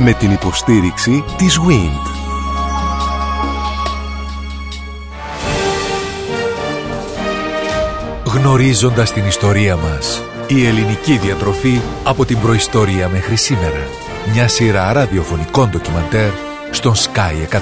Με την υποστήριξη της WIND. Γνωρίζοντας την ιστορία μας. Η ελληνική διατροφή από την προϊστορία μέχρι σήμερα. Μια σειρά ραδιοφωνικών ντοκιμαντέρ στον Sky 100,3.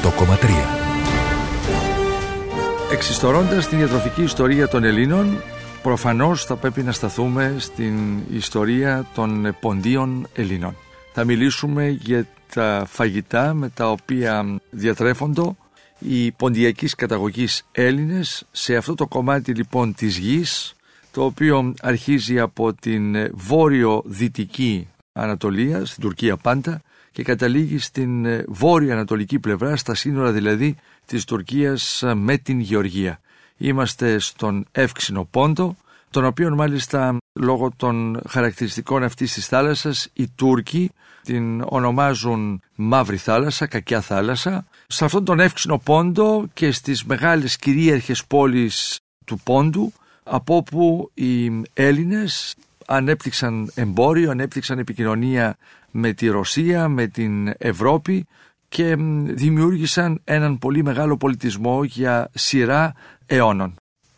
Εξιστορώντας την διατροφική ιστορία των Ελλήνων, προφανώς θα πρέπει να σταθούμε στην ιστορία των ποντίων Ελλήνων. Θα μιλήσουμε για τα φαγητά με τα οποία διατρέφονται οι ποντιακής καταγωγής Έλληνες σε αυτό το κομμάτι λοιπόν της γης το οποίο αρχίζει από την βόρειο-δυτική Ανατολία, στην Τουρκία πάντα και καταλήγει στην βόρειο-ανατολική πλευρά, στα σύνορα δηλαδή της Τουρκίας με την Γεωργία. Είμαστε στον Εύξηνο Πόντο, τον οποίο μάλιστα λόγω των χαρακτηριστικών αυτής της θάλασσας οι Τούρκοι την ονομάζουν Μαύρη Θάλασσα, Κακιά Θάλασσα. Σε αυτόν τον Εύξηνο Πόντο και στις μεγάλες κυρίαρχες πόλεις του Πόντου από όπου οι Έλληνες ανέπτυξαν εμπόριο, ανέπτυξαν επικοινωνία με τη Ρωσία, με την Ευρώπη και δημιούργησαν έναν πολύ μεγάλο πολιτισμό για σειρά αιώνων.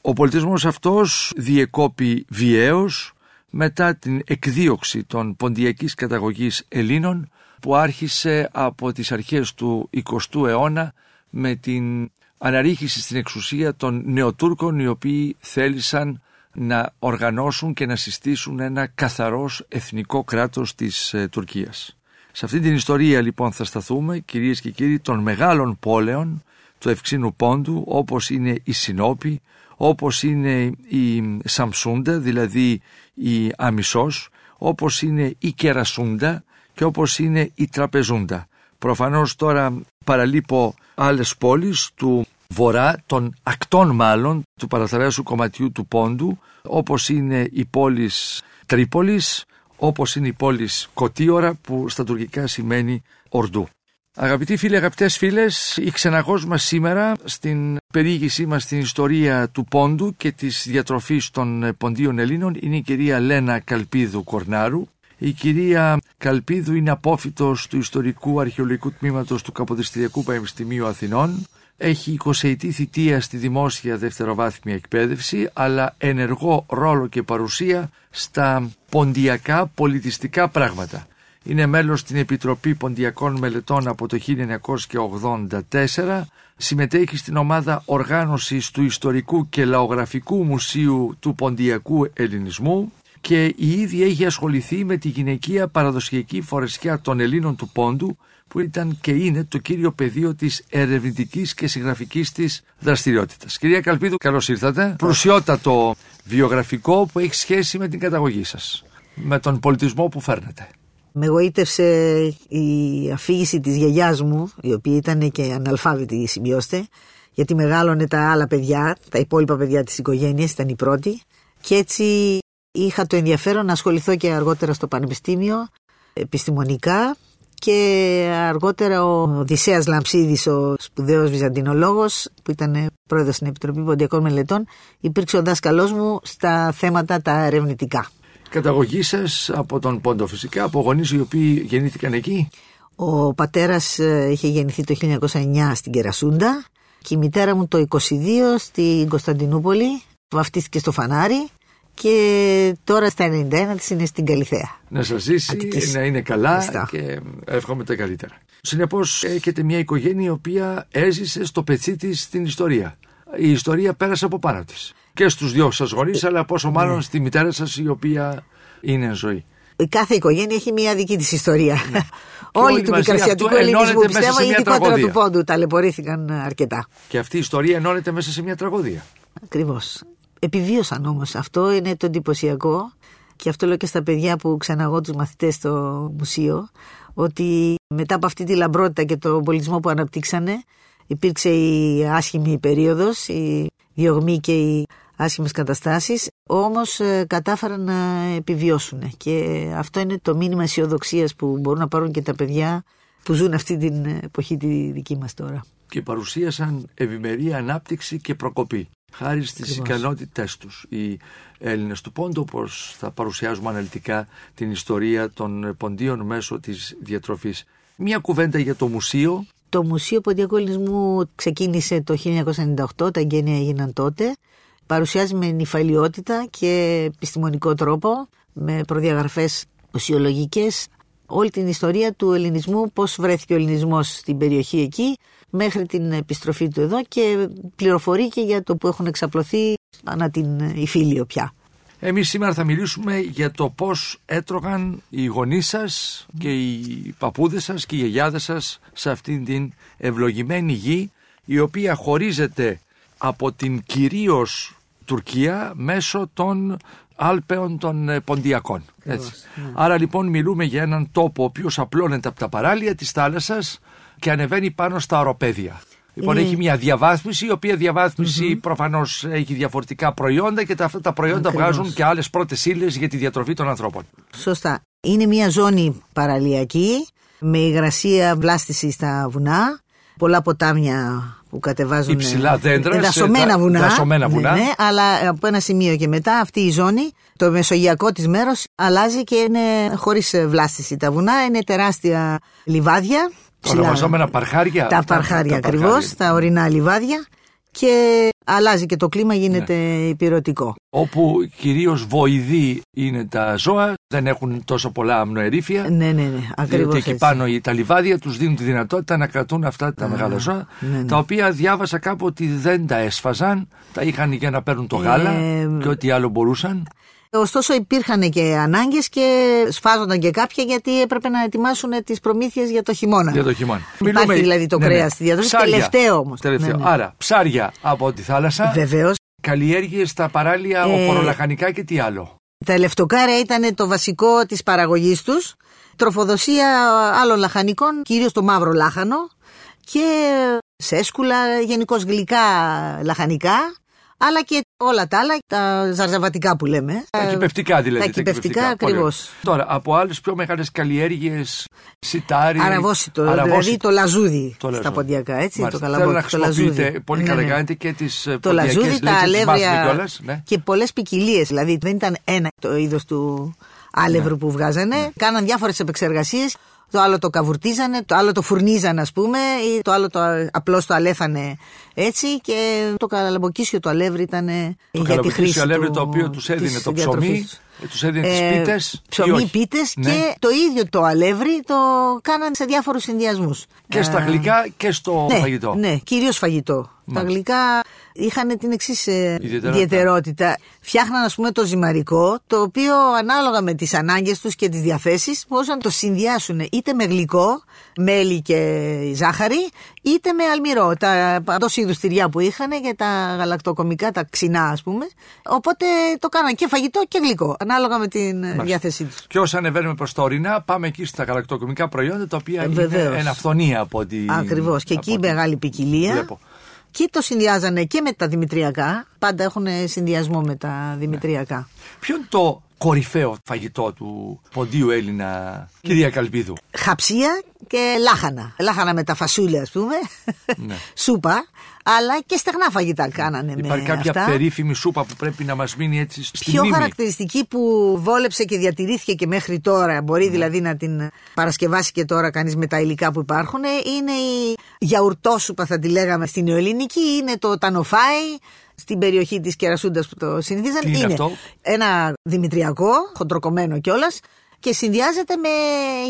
Ο πολιτισμός αυτός διεκόπη βιαίως μετά την εκδίωξη των ποντιακής καταγωγής Ελλήνων που άρχισε από τις αρχές του 20ου αιώνα με την αναρρίχηση στην εξουσία των Νεοτούρκων οι οποίοι θέλησαν να οργανώσουν και να συστήσουν ένα καθαρός εθνικό κράτος της ε, Τουρκίας. Σε αυτή την ιστορία λοιπόν θα σταθούμε κυρίες και κύριοι των μεγάλων πόλεων του Ευξήνου Πόντου όπως είναι η Συνόπη, όπως είναι η Σαμσούντα δηλαδή η Αμισός, όπως είναι η Κερασούντα και όπως είναι η Τραπεζούντα. Προφανώς τώρα παραλείπω άλλες πόλεις του βορρά, των ακτών μάλλον, του παραθεράσου κομματιού του Πόντου, όπως είναι η πόλης Τρίπολης, όπως είναι η πόλης Κωτίωρα που στα τουρκικά σημαίνει Ορντού. Αγαπητοί φίλοι, αγαπητές φίλες, η ξεναγός μας σήμερα στην περιήγησή μας στην ιστορία του Πόντου και της διατροφής των Ποντίων Ελλήνων είναι η κυρία Λένα Καλπίδου Κορνάρου, η κυρία Καλπίδου είναι απόφυτος του Ιστορικού Αρχαιολογικού Τμήματος του Καποδιστριακού Πανεπιστημίου Αθηνών. Έχει 20 θητεία στη δημόσια δευτεροβάθμια εκπαίδευση, αλλά ενεργό ρόλο και παρουσία στα ποντιακά πολιτιστικά πράγματα. Είναι μέλος στην Επιτροπή Ποντιακών Μελετών από το 1984. Συμμετέχει στην ομάδα οργάνωσης του Ιστορικού και Λαογραφικού Μουσείου του Ποντιακού Ελληνισμού και η ίδια έχει ασχοληθεί με τη γυναικεία παραδοσιακή φορεσιά των Ελλήνων του Πόντου που ήταν και είναι το κύριο πεδίο της ερευνητικής και συγγραφικής της δραστηριότητας. Κυρία Καλπίδου, καλώς ήρθατε. Προσιότατο βιογραφικό που έχει σχέση με την καταγωγή σας, με τον πολιτισμό που φέρνετε. Με εγωίτευσε η αφήγηση της γιαγιάς μου, η οποία ήταν και αναλφάβητη, σημειώστε, γιατί μεγάλωνε τα άλλα παιδιά, τα υπόλοιπα παιδιά της οικογένειας, ήταν η πρώτη. Και έτσι είχα το ενδιαφέρον να ασχοληθώ και αργότερα στο πανεπιστήμιο επιστημονικά και αργότερα ο Οδυσσέας Λαμψίδης, ο σπουδαίος βυζαντινολόγος που ήταν πρόεδρος στην Επιτροπή Ποντιακών Μελετών υπήρξε ο δάσκαλός μου στα θέματα τα ερευνητικά. Καταγωγή σας από τον Πόντο φυσικά, από γονείς οι οποίοι γεννήθηκαν εκεί; Ο πατέρας ε, είχε γεννηθεί το 1909 στην Κερασούντα και η μητέρα μου το 22 στην Κωνσταντινούπολη, βαφτίστηκε στο Φανάρι και τώρα στα 91 της είναι στην Καλυθέα. Να σας ζήσει, να είναι καλά και εύχομαι τα καλύτερα. Συνεπώς έχετε μια οικογένεια η οποία έζησε στο πετσί της στην ιστορία. Η ιστορία πέρασε από πάνω της. Και στους δυο σας γονείς, αλλά πόσο μάλλον ναι. στη μητέρα σας η οποία είναι ζωή. Η κάθε οικογένεια έχει μια δική της ιστορία. Ναι. Όλοι του μικρασιατικού ελληνισμού πιστεύω, ειδικότερα του πόντου, ταλαιπωρήθηκαν αρκετά. Και αυτή η ιστορία ενώνεται μέσα σε μια τραγωδία. Ακριβώς επιβίωσαν όμως. Αυτό είναι το εντυπωσιακό και αυτό λέω και στα παιδιά που ξαναγώ τους μαθητές στο μουσείο ότι μετά από αυτή τη λαμπρότητα και τον πολιτισμό που αναπτύξανε υπήρξε η άσχημη περίοδος, η διωγμή και οι άσχημες καταστάσεις όμως ε, κατάφεραν να επιβιώσουν και αυτό είναι το μήνυμα αισιοδοξίας που μπορούν να πάρουν και τα παιδιά που ζουν αυτή την εποχή τη δική μας τώρα. Και παρουσίασαν ευημερία, ανάπτυξη και προκοπή χάρη στις ικανότητές τους. Οι Έλληνες του Πόντου, όπως θα παρουσιάζουμε αναλυτικά την ιστορία των ποντίων μέσω της διατροφής. Μια κουβέντα για το μουσείο. Το Μουσείο Ποντιακού Ελληνισμού ξεκίνησε το 1998, τα εγγένεια έγιναν τότε. Παρουσιάζει με νυφαλιότητα και επιστημονικό τρόπο, με προδιαγραφές ουσιολογικές, όλη την ιστορία του ελληνισμού, πώς βρέθηκε ο ελληνισμός στην περιοχή εκεί, μέχρι την επιστροφή του εδώ και πληροφορεί και για το που έχουν εξαπλωθεί ανά την Ιφίλιο πια. Εμείς σήμερα θα μιλήσουμε για το πώς έτρωγαν οι γονείς σας και οι παππούδες σας και οι γιαγιάδες σας σε αυτήν την ευλογημένη γη η οποία χωρίζεται από την κυρίως Τουρκία μέσω των Άλπαιων των ε, Ποντιακών. Έτσι. ναι. Άρα λοιπόν μιλούμε για έναν τόπο ο οποίος απλώνεται από τα παράλια της θάλασσας και ανεβαίνει πάνω στα οροπέδια. Λοιπόν, Είναι- έχει μια διαβάθμιση, η οποία διαβάθμιση προφανώς έχει διαφορετικά προϊόντα και τα, αυτά τα προϊόντα Ακριβώς. βγάζουν και άλλες πρώτες ύλες για τη διατροφή των ανθρώπων. Σωστά. Είναι μια ζώνη παραλιακή με υγρασία βλάστηση στα βουνά, πολλά ποτάμια που κατεβάζουν Υψηλά δέντρα σε δασωμένα δα- βουνά, δασωμένα βουνά. Ναι, ναι, αλλά από ένα σημείο και μετά αυτή η ζώνη, το μεσογειακό της μέρος αλλάζει και είναι χωρίς ε, βλάστηση. Τα βουνά είναι τεράστια λιβάδια. Τα ονομαζόμενα παρχάρια. Τα αυτά, παρχάρια τα ακριβώς, παρχάρια. τα ορεινά λιβάδια και αλλάζει και το κλίμα γίνεται Ναι. υπηρετικό. Όπου κυρίως βοηδοί είναι τα ζώα, δεν έχουν τόσο πολλά αμνοερήφια. Ναι, ναι, ναι, ακριβώς Διότι εκεί έτσι. πάνω οι- τα λιβάδια τους δίνουν τη δυνατότητα να κρατούν αυτά τα μεγάλα ζώα, ναι, ναι. τα οποία διάβασα κάπου ότι δεν τα έσφαζαν, τα είχαν για να παίρνουν το γάλα Ε, και ό,τι άλλο μπορούσαν. Ωστόσο υπήρχαν και ανάγκες και σφάζονταν και κάποια γιατί έπρεπε να ετοιμάσουν τις προμήθειες για το χειμώνα. Για το χειμώνα. Υπάρχει δηλαδή το κρέας στη διατροφή, Ψάρια. τελευταίο όμως. Τελευταίο. Ναι, ναι. Άρα, ψάρια από τη θάλασσα, Βεβαίως. καλλιέργειες στα παράλια, Ε, οπορολαχανικά και τι άλλο. Τα λευτοκάρια ήταν το βασικό της παραγωγής τους. Τροφοδοσία άλλων λαχανικών, κυρίως το μαύρο λάχανο και σέσκουλα, γενικώς γλυκά λαχανικά, αλλά και όλα τα άλλα, τα ζαρζαβατικά που λέμε. Τα κυπευτικά δηλαδή. Τα κυπευτικά Πολύ ακριβώς. ωραία. Τώρα, από άλλες πιο μεγάλες καλλιέργειες, σιτάρι. Αραβόσιτο, δηλαδή αραβόσιτο. το λαζούδι Το στα λαζούδι. ποντιακά, έτσι, Μάλιστα. το Θέλω να καλαμπόκι, το λαζούδι. χρησιμοποιείτε πολύ Ναι, καλά ναι. κάνετε και τις Το λαζούδι, τα αλεύρια κιόλας, ναι. και πολλές ποικιλίες. Δηλαδή δεν ήταν ένα το είδος του άλευρου Ναι. που βγάζανε. Κάναν διάφορες επεξεργασίες. Το άλλο το καβουρτίζανε, το άλλο το φουρνίζανε, ας πούμε, ή το άλλο το απλώς το αλέφανε έτσι. Και το καλαμποκίσιο το αλεύρι ήταν Το για τη καλαμποκίσιο χρήση. αλεύρι του- το οποίο τους έδινε της το διατροφής ψωμί, τους. τους έδινε τις Ε, πίτες. Ψωμί, πίτες και το ίδιο το αλεύρι το κάναν σε διάφορους συνδυασμούς. Και στα γλυκά και στο ναι, φαγητό. Ναι, κυρίως φαγητό. Μάλιστα. Τα γλυκά είχαν την εξής Ιδιαιτερότητα. ιδιαιτερότητα. Φτιάχναν, ας πούμε, το ζυμαρικό, το οποίο ανάλογα με τις ανάγκες τους και τις διαθέσεις, μπορούσαν να το συνδυάσουν είτε με γλυκό, μέλι και ζάχαρη, είτε με αλμυρό. Τα παντό είδους τυριά που είχαν και τα γαλακτοκομικά, τα ξινά, ας πούμε. Οπότε το κάναν και φαγητό και γλυκό, ανάλογα με την διάθεσή τους. Και όσο ανεβαίνουμε προς τα ορεινά, πάμε εκεί στα γαλακτοκομικά προϊόντα, τα οποία είναι Βεβαίως. εν αυθονία από ό,τι. Ακριβώς. Και από εκεί ό,τι μεγάλη ποικιλία. Βλέπω. Και το συνδυάζανε και με τα δημητριακά. Πάντα έχουν συνδυασμό με τα δημητριακά. Ποιο είναι το κορυφαίο φαγητό του ποντίου Έλληνα, κυρία Καλπίδου. Χαψία και λάχανα. Λάχανα με τα φασούλια, ας πούμε. Ναι. Σούπα. Αλλά και στεγνά φαγητά κάνανε Υπάρχει με κάποια αυτά. περίφημη σούπα που πρέπει να μας μείνει έτσι στη Πιο μνήμη; χαρακτηριστική που βόλεψε και διατηρήθηκε και μέχρι τώρα, μπορεί Ναι. δηλαδή να την παρασκευάσει και τώρα κανείς με τα υλικά που υπάρχουν, είναι η γιαουρτόσουπα θα τη λέγαμε στην νεοελληνική, είναι το τανοφάι στην περιοχή της Κερασούντας που το συνηθίζαν. Τι είναι αυτό; ένα δημητριακό, χοντροκομμένο κιόλας. Και συνδυάζεται με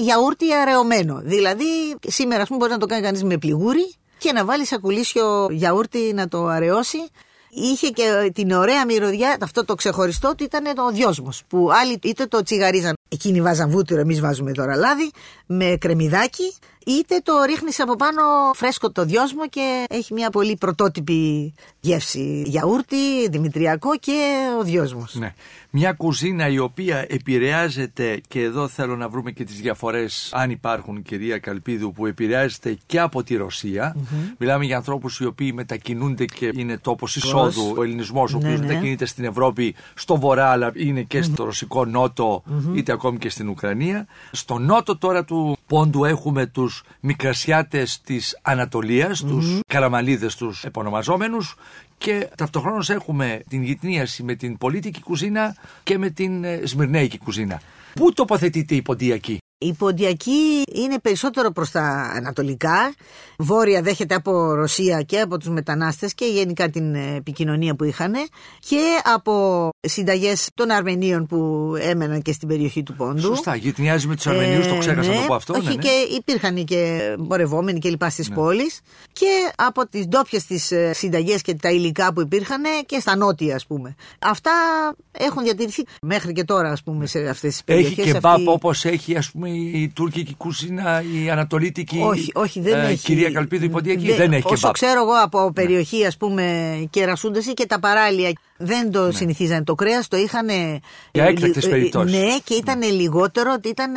γιαούρτι αραιωμένο. Δηλαδή, σήμερα, ας πούμε, μπορεί να το κάνει κανείς με πληγούρι και να βάλει σακουλίσιο γιαούρτι να το αραιώσει. Είχε και την ωραία μυρωδιά, αυτό το ξεχωριστό του ήταν το δυόσμος. Που άλλοι είτε το τσιγαρίζαν, εκείνοι βάζαν βούτυρο, εμείς βάζουμε τώρα λάδι, με κρεμμυδάκι, είτε το ρίχνεις από πάνω φρέσκο το δυόσμο και έχει μια πολύ πρωτότυπη γεύση. Γιαούρτι, δημητριακό και ο δυόσμος. Ναι. Μια κουζίνα η οποία επηρεάζεται και εδώ θέλω να βρούμε και τις διαφορές αν υπάρχουν κυρία Καλπίδου που επηρεάζεται και από τη ρωσια Μιλάμε για ανθρώπους οι οποίοι μετακινούνται και είναι τόπος εισόδου. Ο ελληνισμός ο Ναι, οποίος ναι. μετακινείται στην Ευρώπη στο βορρά αλλά είναι και στο ρωσικό νότο είτε ακόμη και στην Ουκρανία. Στο νότο τώρα του πόντου έχουμε τους μικρασιάτες της Ανατολίας, τους καραμαλίδες τους επωνομαζόμενους και ταυτοχρόνως έχουμε την γυτνίαση με την πολίτικη κουζίνα και με την ε, σμυρνέικη κουζίνα. Πού τοποθετείται η ποντιακή; Η Ποντιακή είναι περισσότερο προς τα ανατολικά. Βόρεια δέχεται από Ρωσία και από τους μετανάστες και γενικά την επικοινωνία που είχαν και από συνταγές των Αρμενίων που έμεναν και στην περιοχή του Πόντου. Σωστά, γειτονιάζει με τους Αρμενίους, το ξέχασα ναι, να το πω αυτό. Όχι, ναι, ναι. και υπήρχαν και πορευόμενοι και λοιπά στις Ναι. πόλεις και από τις ντόπιες τις ε, συνταγές και τα υλικά που υπήρχαν και στα νότια ας πούμε. Αυτά έχουν διατηρηθεί μέχρι και τώρα ας πούμε σε αυτές τις περιοχές. Έχει και Αυτή- μπαπ όπως έχει ας πούμε η τουρκική κουζίνα, η ανατολίτικη όχι, όχι, δεν ε, έχει. κυρία Καλπίδου η Ποντιακή. Δεν, έχει και Όσο μπαπ. ξέρω εγώ από περιοχή, ας πούμε, κερασούνταση και τα παράλια δεν το συνηθίζανε. Το κρέας το είχαν. Ναι. Για έκτακτες περιπτώσεις. Ναι, και ήταν λιγότερο ότι ήταν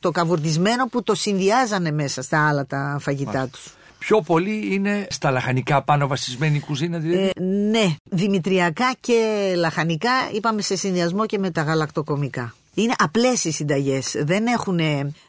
το καβουρδισμένο που το συνδυάζανε μέσα στα άλλα τα φαγητά τους. Πιο πολύ είναι στα λαχανικά πάνω βασισμένη η κουζίνα δηλαδή; Ε, ναι, δημητριακά και λαχανικά είπαμε σε συνδυασμό και με τα γαλακτοκομικά. Είναι απλές οι συνταγές. Δεν έχουν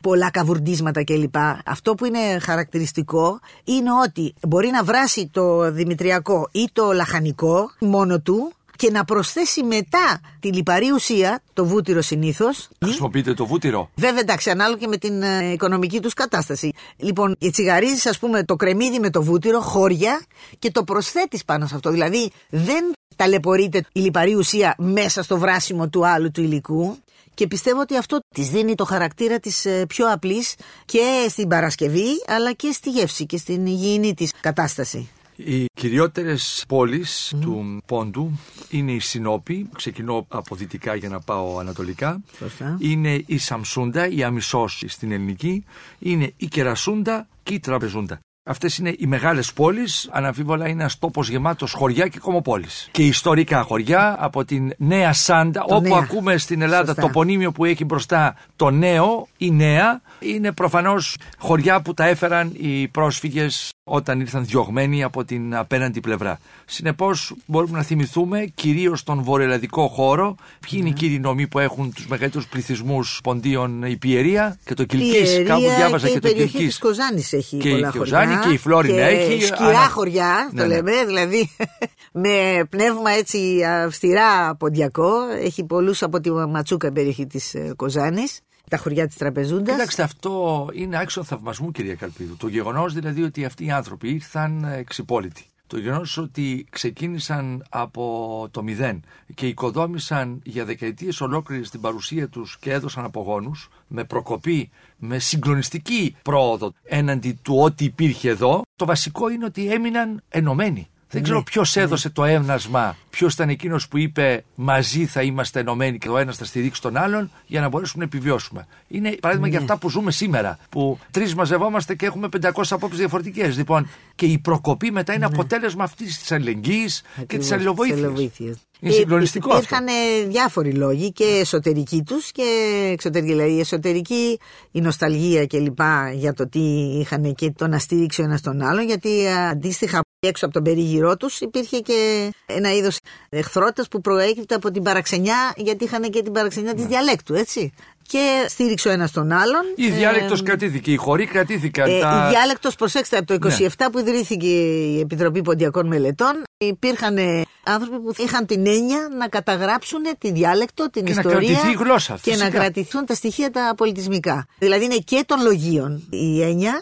πολλά καβουρντίσματα κλπ. Αυτό που είναι χαρακτηριστικό είναι ότι μπορεί να βράσει το δημητριακό ή το λαχανικό μόνο του και να προσθέσει μετά τη λιπαρή ουσία, το βούτυρο συνήθως. Χρησιμοποιείτε το βούτυρο. Βέβαια, εντάξει, ανάλογα και με την ε, οικονομική τους κατάσταση. Λοιπόν, τσιγαρίζεις, ας πούμε, το κρεμμύδι με το βούτυρο, χώρια και το προσθέτεις πάνω σε αυτό. Δηλαδή, δεν ταλαιπωρείται η λιπαρή ουσία μέσα στο βράσιμο του άλλου του υλικού. Και πιστεύω ότι αυτό της δίνει το χαρακτήρα της πιο απλής και στην Παρασκευή, αλλά και στη γεύση και στην υγιεινή της κατάσταση. Οι κυριότερες πόλεις του Πόντου είναι η Σινόπη, ξεκινώ από δυτικά για να πάω ανατολικά. Σωστά. Είναι η Σαμσούντα, η Αμισός στην ελληνική, είναι η Κερασούντα και η Τραπεζούντα. Αυτές είναι οι μεγάλες πόλεις, αναμφίβολα είναι ένας τόπος γεμάτος χωριά και κομμοπόλεις. Και ιστορικά χωριά από την Νέα Σάντα, Το όπου Νέα. ακούμε στην Ελλάδα Σωστά. το πονίμιο που έχει μπροστά το νέο, η νέα, είναι προφανώς χωριά που τα έφεραν οι πρόσφυγες όταν ήρθαν διωγμένοι από την απέναντι πλευρά. Συνεπώς μπορούμε να θυμηθούμε κυρίως τον βορειοελλαδικό χώρο, ποιοι Ναι. είναι οι κύριοι νομοί που έχουν τους μεγαλύτερους πληθυσμούς ποντίων η Πιερία και το Κιλκής, Ιερία κάπου διάβαζα και και, η το περιοχή Κιλκής. της Κοζάνης έχει Και η πολλά Κοζάνη χωριά. Και η Φλόρινα και έχει, Σκυρά ανα- χωριά, Ναι, το ναι. λέμε, δηλαδή με πνεύμα έτσι αυστηρά ποντιακό. Έχει πολλούς από τη Ματσούκα περιοχή της ε, Κοζάνης, τα χωριά της Τραπεζούντας. Κοιτάξτε, αυτό είναι άξιο θαυμασμού, κυρία Καλπίδου. Το γεγονός δηλαδή ότι αυτοί οι άνθρωποι ήρθαν ε, εξυπόλυτοι. Το γεγονός ότι ξεκίνησαν από το μηδέν και οικοδόμησαν για δεκαετίες ολόκληρες την παρουσία τους και έδωσαν απογόνους με προκοπή, με συγκλονιστική πρόοδο έναντι του ό,τι υπήρχε εδώ. Το βασικό είναι ότι έμειναν ενωμένοι. Δεν ξέρω Ναι, ποιος έδωσε το έμνασμα, ποιος ήταν εκείνος που είπε μαζί θα είμαστε ενωμένοι και ο ένας θα στηρίξει τον άλλον για να μπορέσουμε να επιβιώσουμε. Είναι παράδειγμα για αυτά που ζούμε σήμερα, που τρεις μαζευόμαστε και έχουμε 500 απόψεις διαφορετικές. Λοιπόν, και η προκοπή μετά είναι αποτέλεσμα αυτής της αλληλεγγύης και της Ακριβώς, της αλληλοβοήθειας. αλληλοβοήθειας. Είναι Ε, συγκλονιστικό αυτό. Υπήρχαν ε, διάφοροι λόγοι και εσωτερικοί τους και εξωτερικοί. Δηλαδή η εσωτερική, η νοσταλγία κλπ. για το τι είχαν και το να στήριξει ο ένας τον άλλον. Γιατί ε, αντίστοιχα έξω από τον περίγυρό τους υπήρχε και ένα είδος εχθρότητας που προέκυπτε από την παραξενιά γιατί είχαν και την παραξενιά της διαλέκτου έτσι. Και στήριξε ο ένας τον άλλον. Η Ε, διάλεκτο κρατήθηκε, οι χωροί κρατήθηκαν. ε, τα... Η διάλεκτος, προσέξτε, από το 27 που ιδρύθηκε η Επιτροπή Ποντιακών Μελετών, υπήρχαν ε, άνθρωποι που είχαν την έννοια να καταγράψουν τη διάλεκτο, την Και να ιστορία κρατηθεί η γλώσσα, και φυσικά. να κρατηθούν τα στοιχεία τα πολιτισμικά. Δηλαδή είναι και των λογίων η έννοια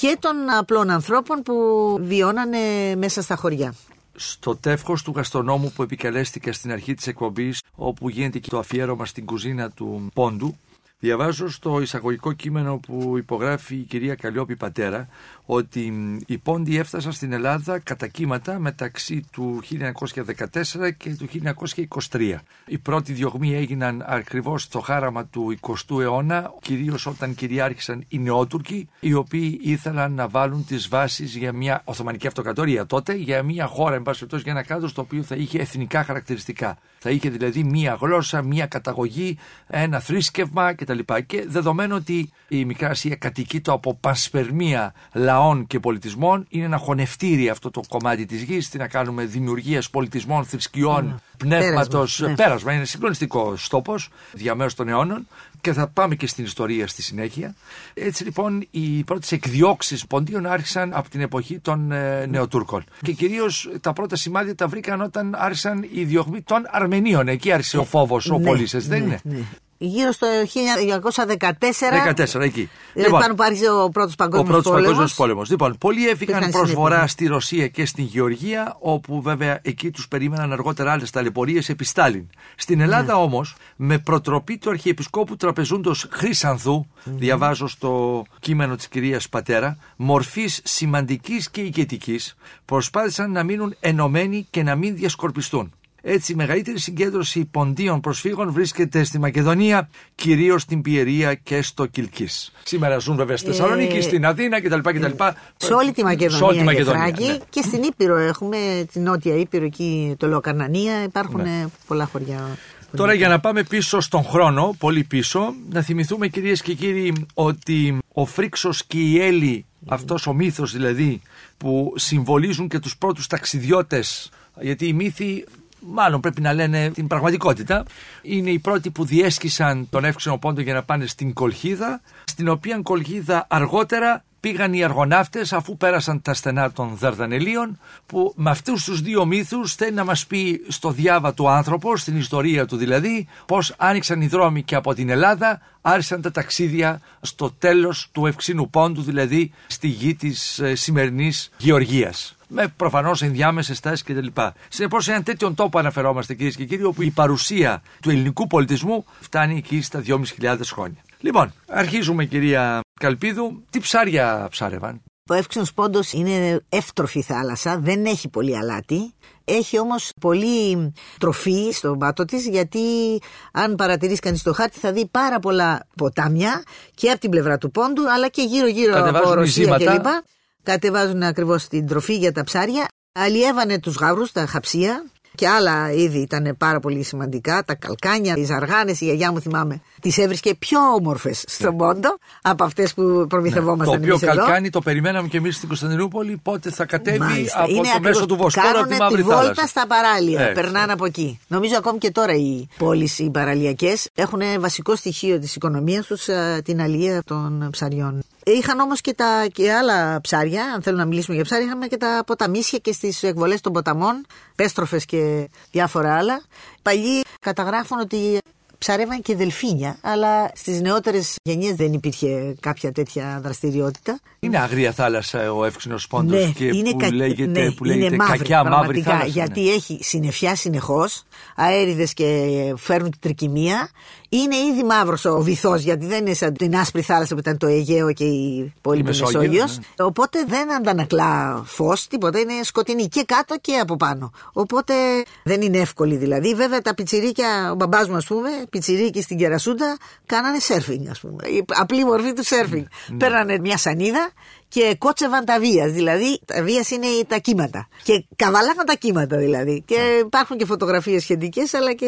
και των απλών ανθρώπων που βιώνανε μέσα στα χωριά. στο τεύχος του γαστρονόμου που επικαλέστηκα στην αρχή της εκπομπής όπου γίνεται και το αφιέρωμα στην κουζίνα του Πόντου διαβάζω στο εισαγωγικό κείμενο που υπογράφει η κυρία Καλλιόπη Πατέρα ότι οι Πόντοι έφτασαν στην Ελλάδα κατά κύματα μεταξύ του 1914 και του 1923. Οι πρώτοι διωγμοί έγιναν ακριβώς στο χάραμα του 20ου αιώνα, κυρίως όταν κυριάρχησαν οι Νεότουρκοι, οι οποίοι ήθελαν να βάλουν τις βάσεις για μια Οθωμανική Αυτοκρατορία τότε, για μια χώρα, εν πάση περιπτώσει, για ένα κράτος το οποίο θα είχε εθνικά χαρακτηριστικά. Θα είχε δηλαδή μια γλώσσα, μια καταγωγή, ένα θρήσκευμα κτλ. Και δεδομένου ότι η Μικρά Ασία κατοικείται από πανσπερμία λαών και πολιτισμών, είναι ένα χωνευτήρι αυτό το κομμάτι της γης, τι να κάνουμε δημιουργίας πολιτισμών, θρησκειών, πνεύματος, Πέρασμα, ναι. πέρασμα. Είναι συγκλονιστικός τόπος διαμέσου των αιώνων και θα πάμε και στην ιστορία στη συνέχεια. Έτσι λοιπόν οι πρώτες εκδιώξεις ποντίων άρχισαν από την εποχή των ε, Νεοτούρκων. Και κυρίως τα πρώτα σημάδια τα βρήκαν όταν άρχισαν οι διωγμοί των Αρμενίων. Εκεί άρχισε ο φόβος, ο Ναι, πολίτη, δεν ναι, είναι; Ναι. Γύρω στο 1914. 14 εκεί. Λοιπόν, όταν άρχισε ο πρώτος παγκόσμιος πόλεμο. Ο πρώτος παγκόσμιος πόλεμος. Λοιπόν, πολλοί έφυγαν προσφορά στη Ρωσία και στην Γεωργία, όπου βέβαια εκεί τους περίμεναν αργότερα άλλες ταλαιπωρίες επί Στάλιν. Στην Ελλάδα ναι. όμως, με προτροπή του Αρχιεπισκόπου Τραπεζούντος Χρυσανθού, διαβάζω στο κείμενο της κυρίας Πατέρα, μορφής σημαντικής και ηγετικής, προσπάθησαν να μείνουν ενωμένοι και να μην διασκορπιστούν. Έτσι, η μεγαλύτερη συγκέντρωση ποντίων προσφύγων βρίσκεται στη Μακεδονία, κυρίως στην Πιερία και στο Κιλκή. Σήμερα ζουν βέβαια στη Θεσσαλονίκη, ε, στην Αθήνα κτλ. κτλ. Σε όλη τη Μακεδονία, όλη τη Μακεδονία ναι. και στην Ήπειρο έχουμε, την Νότια Ήπειρο, εκεί το Λοκαρνανία, υπάρχουν ναι. πολλά χωριά. Τώρα για να πάμε πίσω στον χρόνο, πολύ πίσω, να θυμηθούμε κυρίες και κύριοι ότι ο Φρίξος και η Έλλη, αυτός ο μύθος δηλαδή που συμβολίζουν και τους πρώτους ταξιδιώτες γιατί οι μύθοι μάλλον πρέπει να λένε την πραγματικότητα. Είναι οι πρώτοι που διέσχισαν τον εύξενο πόντο για να πάνε στην Κολχίδα, στην οποία Κολχίδα αργότερα πήγαν οι αργοναύτες αφού πέρασαν τα στενά των Δαρδανελίων που με αυτούς τους δύο μύθους θέλει να μας πει στο διάβα του άνθρωπο, στην ιστορία του δηλαδή, πως άνοιξαν οι δρόμοι και από την Ελλάδα άρχισαν τα ταξίδια στο τέλος του ευξήνου πόντου, δηλαδή στη γη της ε, σημερινής Γεωργίας με προφανώς ενδιάμεσες τάσεις κτλ. Συνεπώς, σε έναν τέτοιον τόπο αναφερόμαστε κυρίες και κύριοι, όπου η παρουσία του ελληνικού πολιτισμού φτάνει εκεί στα 2.500 χρόνια. Λοιπόν, αρχίζουμε κυρία Καλπίδου. Τι ψάρια ψάρευαν; Ο Εύξηνο Πόντος είναι εύτροφη θάλασσα, δεν έχει πολύ αλάτι. Έχει όμως πολύ τροφή στον πάτο της γιατί αν παρατηρήσει κανείς το χάρτη θα δει πάρα πολλά ποτάμια και από την πλευρά του πόντου αλλά και γύρω γύρω από Ρωσία κλπ κατεβάζουν ακριβώς την τροφή για τα ψάρια. Αλλιεύανε τους γάβρους, τα χαψία και άλλα είδη ήταν πάρα πολύ σημαντικά. Τα καλκάνια, οι ζαργάνες, η γιαγιά μου θυμάμαι, τις έβρισκε πιο όμορφες στον ναι. πόντο από αυτές που προμηθευόμασταν ναι. Το οποίο καλκάνι το περιμέναμε και εμείς στην Κωνσταντινούπολη πότε θα κατέβει Μάλιστα. από Είναι το μέσο του Βοσκόρα από τη Μαύρη τη βόλτα στα παράλια. Ε, περνάνε από εκεί. Νομίζω ακόμη και τώρα οι πόλεις οι παραλιακές έχουν βασικό στοιχείο της οικονομίας τους ε, την αλληλεία των ψαριών. Είχαν όμως και, τα, και άλλα ψάρια, αν θέλουμε να μιλήσουμε για ψάρια, είχαμε και τα ποταμίσια και στις εκβολές των ποταμών, πέστροφες και διάφορα άλλα. Παλιοί καταγράφουν ότι ψαρεύαν και δελφίνια, αλλά στις νεότερες γενιές δεν υπήρχε κάποια τέτοια δραστηριότητα. Είναι αγρία θάλασσα ο εύξηνος πόντος ναι, και είναι που κα... λέγεται, ναι, που λέγεται είναι μαύρη, κακιά μαύρη θάλασσα. Ναι. Γιατί έχει συννεφιά συνεχώς, αέριδες και φέρνουν την τρικυμία. Είναι ήδη μαύρος ο βυθός, γιατί δεν είναι σαν την άσπρη θάλασσα που ήταν το Αιγαίο και η πόλη Μεσόγειο. Ναι. Οπότε δεν αντανακλά φως, τίποτα. Είναι σκοτεινή και κάτω και από πάνω. Οπότε δεν είναι εύκολη δηλαδή. Βέβαια τα πιτσιρίκια, ο μπαμπάς μου ας πούμε, πιτσιρίκι στην Κερασούντα, κάνανε σέρφινγκ, ας πούμε. Η απλή μορφή του σέρφινγκ. Ναι. Παίρνανε μια σανίδα και κότσευαν τα βίας. Δηλαδή, τα βίας είναι τα κύματα. Και καβαλάγαν τα κύματα δηλαδή. Και ναι. υπάρχουν και φωτογραφίες σχετικές, αλλά και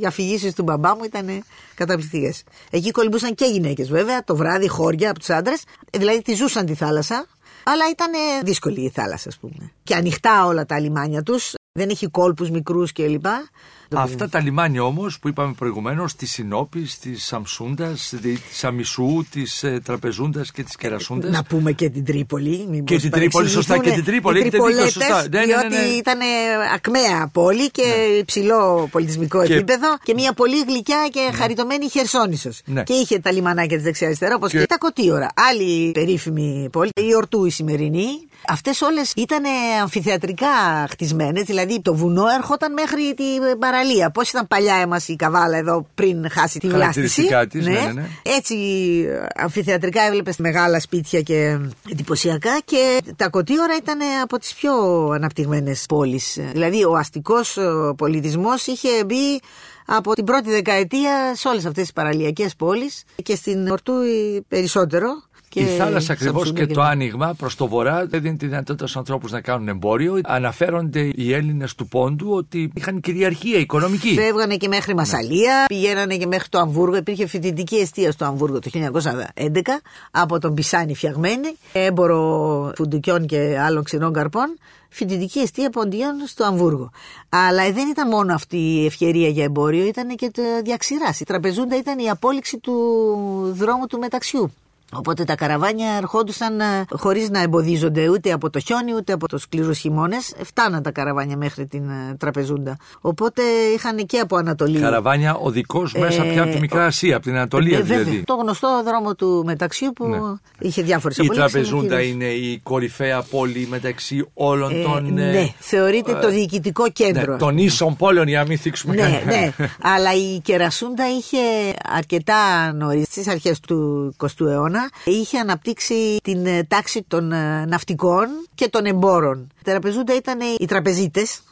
οι αφηγήσεις του μπαμπά μου ήταν καταπληκτικές. Εκεί κολυμπούσαν και γυναίκες βέβαια, το βράδυ χώρια από τους άντρες. Δηλαδή, τη ζούσαν τη θάλασσα. Αλλά ήταν δύσκολη η θάλασσα, ας πούμε. Και ανοιχτά όλα τα λιμάνια τους. Δεν έχει κόλπους μικρούς κλπ. Αυτά τα λιμάνια όμως που είπαμε προηγουμένως, της Συνόπης, της Σαμσούντας, της Αμισού, της ε, Τραπεζούντας και της Κερασούντας. Να πούμε και την Τρίπολη. Και την Τρίπολη, σωστά, και την Τρίπολη. Έχετε δίκιο, σωστά. Ναι, ναι, ναι, διότι ναι. ήταν ακμαία πόλη και ναι. υψηλό πολιτισμικό και... επίπεδο και μια πολύ γλυκιά και ναι. χαριτωμένη Χερσόνησος. Ναι. Και είχε τα λιμανάκια της δεξιά-αριστερά, όπως και... και τα Κωτίωρα. Άλλη περίφημη πόλη, η Ορτού η σημερινή, Αυτές όλες ήταν αμφιθεατρικά χτισμένες, δηλαδή το βουνό έρχονταν μέχρι την παραλία. Πώς ήταν παλιά εμάς η καβάλα εδώ πριν χάσει τη βλάστηση. Της, ναι. Ναι, ναι, Έτσι αμφιθεατρικά έβλεπες μεγάλα σπίτια και εντυπωσιακά και τα κωτίωρα ήταν από τις πιο αναπτυγμένες πόλεις. Δηλαδή ο αστικός πολιτισμός είχε μπει από την πρώτη δεκαετία σε όλες αυτές τις παραλιακές πόλεις και στην Ορτού περισσότερο η θάλασσα ακριβώς και, το άνοιγμα προς το βορρά έδινε τη δυνατότητα στους ανθρώπους να κάνουν εμπόριο. Αναφέρονται οι Έλληνες του Πόντου ότι είχαν κυριαρχία οικονομική. Φεύγανε και μέχρι Μασαλία, ναι. πηγαίνανε και μέχρι το Αμβούργο. Υπήρχε φοιτητική αιστεία στο Αμβούργο το 1911 από τον Πισάνη φτιαγμένη, έμπορο φουντουκιών και άλλων ξινών καρπών φοιτητική αιστεία ποντιών στο Αμβούργο. Αλλά δεν ήταν μόνο αυτή η ευκαιρία για εμπόριο, ήταν και το διαξηράς. Η τραπεζούντα ήταν η απόλυξη του δρόμου του μεταξιού. Οπότε τα καραβάνια ερχόντουσαν χωρίς να εμποδίζονται ούτε από το χιόνι ούτε από τους σκληρούς χειμώνες. Φτάναν τα καραβάνια μέχρι την ε, τραπεζούντα. Οπότε είχαν και από Ανατολή. Καραβάνια οδικό μέσα πια από τη Μικρά Ασία, από την Ανατολία ε, δηλαδή. Βέβαια, το γνωστό δρόμο του μεταξύ που Ναι. είχε διάφορες Η τραπεζούντα είναι η κορυφαία πόλη μεταξύ όλων των. ε, ναι, θεωρείται το διοικητικό κέντρο. ναι, των ίσων πόλεων, για να μην θίξουμε Ναι, κανένα. ναι. Αλλά η Κερασούντα είχε αρκετά νωρίς, στις αρχές του 20ου αιώνα, είχε αναπτύξει την ε, τάξη των ε, ναυτικών και των εμπόρων. Η Τραπεζούντα ήταν οι τραπεζίτες,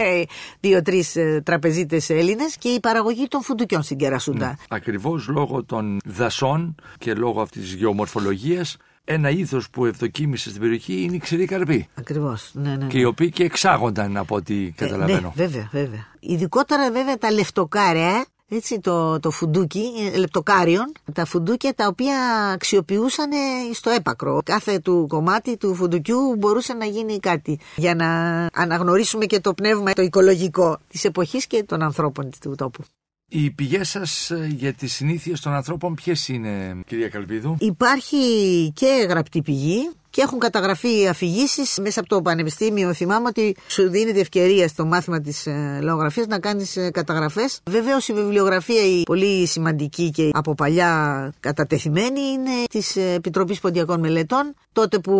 δύο-τρει τραπεζίτες Έλληνες και η παραγωγή των φουντουκιών στην Κερασούντα. Ακριβώς λόγω των δασών και λόγω αυτής της γεωμορφολογίας ένα είδος που ευδοκίμησε στην περιοχή είναι η ξηρή καρπή Ακριβώς. Ναι, ναι. και οι οποίοι και εξάγονταν από ό,τι καταλαβαίνω. Ναι, βέβαια, βέβαια. Ειδικότερα βέβαια τα λεφτοκάρια, έτσι, το, το φουντούκι, ε, λεπτοκάριον, τα φουντούκια τα οποία αξιοποιούσαν ε, στο έπακρο. Κάθε του κομμάτι του φουντουκιού μπορούσε να γίνει κάτι για να αναγνωρίσουμε και το πνεύμα το οικολογικό της εποχής και των ανθρώπων του τόπου. Οι πηγές σας ε, για τις συνήθειες των ανθρώπων ποιες είναι κυρία Καλπίδου; Υπάρχει και γραπτή πηγή και έχουν καταγραφεί αφηγήσεις μέσα από το Πανεπιστήμιο. Θυμάμαι ότι σου δίνεται ευκαιρία στο μάθημα της ε, λογογραφίας να κάνεις καταγραφές. Βεβαίως η βιβλιογραφία, η πολύ σημαντική και από παλιά κατατεθειμένη, είναι της Επιτροπής Ποντιακών Μελετών. Τότε που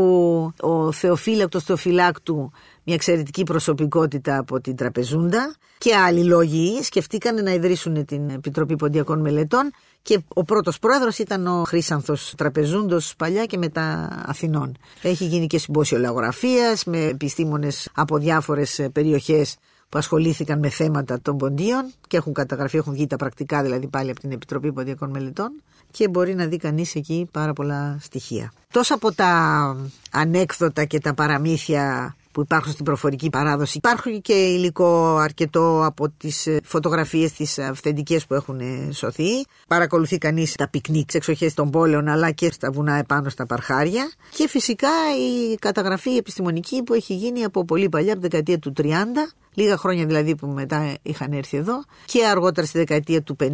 ο Θεοφύλακτος Θεοφυλάκτου μια εξαιρετική προσωπικότητα από την Τραπεζούντα και άλλοι λόγοι σκεφτήκαν να ιδρύσουν την Επιτροπή Ποντιακών Μελετών και ο πρώτος πρόεδρος ήταν ο Χρήσανθος Τραπεζούντος παλιά και μετά Αθηνών. Έχει γίνει και συμπόσιο λαογραφίας με επιστήμονες από διάφορες περιοχές που ασχολήθηκαν με θέματα των ποντίων και έχουν καταγραφεί, έχουν βγει τα πρακτικά δηλαδή πάλι από την Επιτροπή Ποντιακών Μελετών και μπορεί να δει κανείς εκεί πάρα πολλά στοιχεία. Τόσο από τα ανέκδοτα και τα παραμύθια που υπάρχουν στην προφορική παράδοση. Υπάρχουν και υλικό αρκετό από τις φωτογραφίες τις αυθεντικές που έχουν σωθεί. Παρακολουθεί κανείς τα πικνίκ σε εξοχές των πόλεων αλλά και στα βουνά επάνω στα παρχάρια. Και φυσικά η καταγραφή επιστημονική που έχει γίνει από πολύ παλιά, από την δεκαετία του 30 Λίγα χρόνια δηλαδή που μετά είχαν έρθει εδώ και αργότερα στη δεκαετία του 50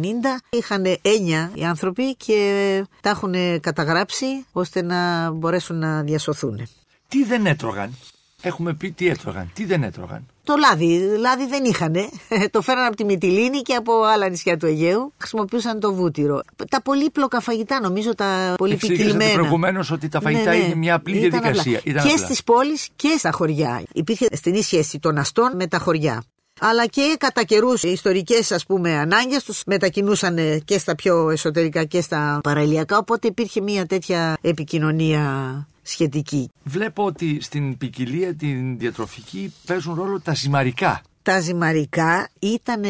είχαν έννοια οι άνθρωποι και τα έχουν καταγράψει ώστε να μπορέσουν να διασωθούν. Τι δεν έτρωγαν; Έχουμε πει τι έτρωγαν. Τι δεν έτρωγαν. Το λάδι. Λάδι δεν είχαν. Το φέραν από τη Μυτιλίνη και από άλλα νησιά του Αιγαίου. Χρησιμοποιούσαν το βούτυρο. Τα πολύπλοκα φαγητά, νομίζω τα πολύ Εξήγησατε προηγουμένως ότι τα φαγητά Ναι, ναι. είναι μια απλή Ήταν διαδικασία. απλά. Ήταν και απλά. στις πόλεις και στα χωριά. Υπήρχε στενή σχέση των αστών με τα χωριά. Αλλά και κατά καιρούς οι ιστορικές ανάγκες τους μετακινούσαν και στα πιο εσωτερικά και στα παραλιακά. Οπότε υπήρχε μια τέτοια επικοινωνία σχετική. Βλέπω ότι στην ποικιλία την διατροφική παίζουν ρόλο τα ζυμαρικά. Τα ζυμαρικά ήταν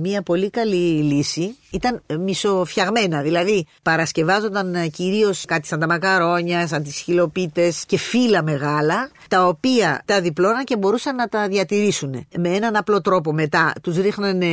μια πολύ καλή λύση. Ήταν μισοφιαγμένα, δηλαδή παρασκευάζονταν κυρίως κάτι σαν τα μακαρόνια, σαν τις χιλοπίτες και φύλλα μεγάλα, τα οποία τα διπλώναν και μπορούσαν να τα διατηρήσουν. Με έναν απλό τρόπο μετά τους ρίχνανε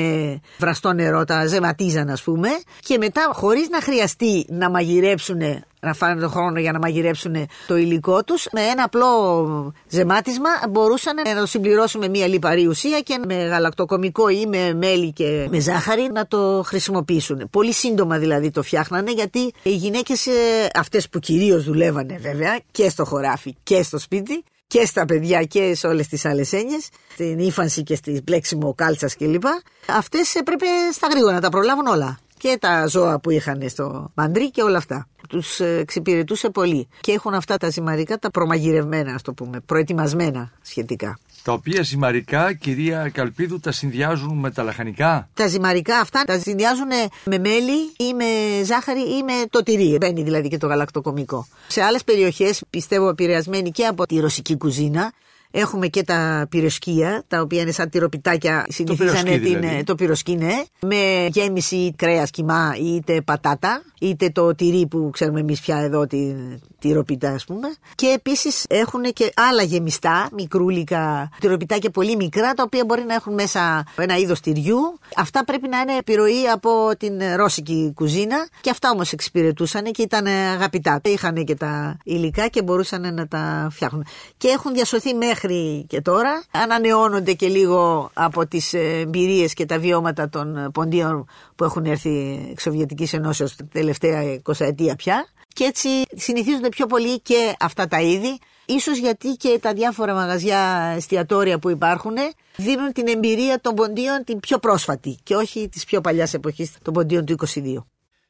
βραστό νερό, τα ζεματίζαν ας πούμε και μετά χωρίς να χρειαστεί να μαγειρέψουν να φάνε τον χρόνο για να μαγειρέψουν το υλικό τους με ένα απλό ζεμάτισμα μπορούσαν να το συμπληρώσουν με μια λιπαρή ουσία και με γαλακτοκομικό ή με μέλι και με ζάχαρη να το χρησιμοποιήσουν. Πολύ σύντομα δηλαδή το φτιάχνανε γιατί οι γυναίκες ε, αυτές που κυρίως δουλεύανε βέβαια και στο χωράφι και στο σπίτι και στα παιδιά και σε όλες τις άλλες έννοιες, στην ύφανση και στη πλέξιμο κάλτσας κλπ. Αυτές έπρεπε στα γρήγορα να τα προλάβουν όλα. Και τα ζώα που είχαν στο μαντρί και όλα αυτά. Τους εξυπηρετούσε πολύ. Και έχουν αυτά τα ζυμαρικά τα προμαγειρευμένα, ας το πούμε, προετοιμασμένα σχετικά. Τα οποία ζυμαρικά, κυρία Καλπίδου, τα συνδυάζουν με τα λαχανικά; Τα ζυμαρικά αυτά τα συνδυάζουν με μέλι ή με ζάχαρη ή με το τυρί. Μπαίνει δηλαδή και το γαλακτοκομικό. Σε άλλες περιοχές, πιστεύω επηρεασμένοι και από τη ρωσική κουζίνα, Έχουμε και τα πυροσκία, τα οποία είναι σαν τυροπιτάκια. Συνηθίζανε πυροσκί, την, δηλαδή. το πυροσκί, ναι, με γέμιση κρέας κιμά είτε πατάτα, είτε το τυρί που ξέρουμε εμείς πια εδώ, τη τυροπιτά, ας πούμε. Και επίσης έχουν και άλλα γεμιστά, μικρούλικα τυροπιτάκια πολύ μικρά, τα οποία μπορεί να έχουν μέσα ένα είδος τυριού. Αυτά πρέπει να είναι επιρροή από την ρώσικη κουζίνα και αυτά όμως εξυπηρετούσαν και ήταν αγαπητά. Είχαν και τα υλικά και μπορούσαν να τα φτιάχνουν. Και έχουν διασωθεί μέχρι και τώρα. Ανανεώνονται και λίγο από τις εμπειρίες και τα βιώματα των ποντίων που έχουν έρθει εξ Σοβιετικής Ενώσεως την τελευταία 20 ετία πια. Και έτσι συνηθίζονται πιο πολύ και αυτά τα είδη. Ίσως γιατί και τα διάφορα μαγαζιά εστιατόρια που υπάρχουν δίνουν την εμπειρία των ποντίων την πιο πρόσφατη και όχι της πιο παλιάς εποχής των ποντίων του 22.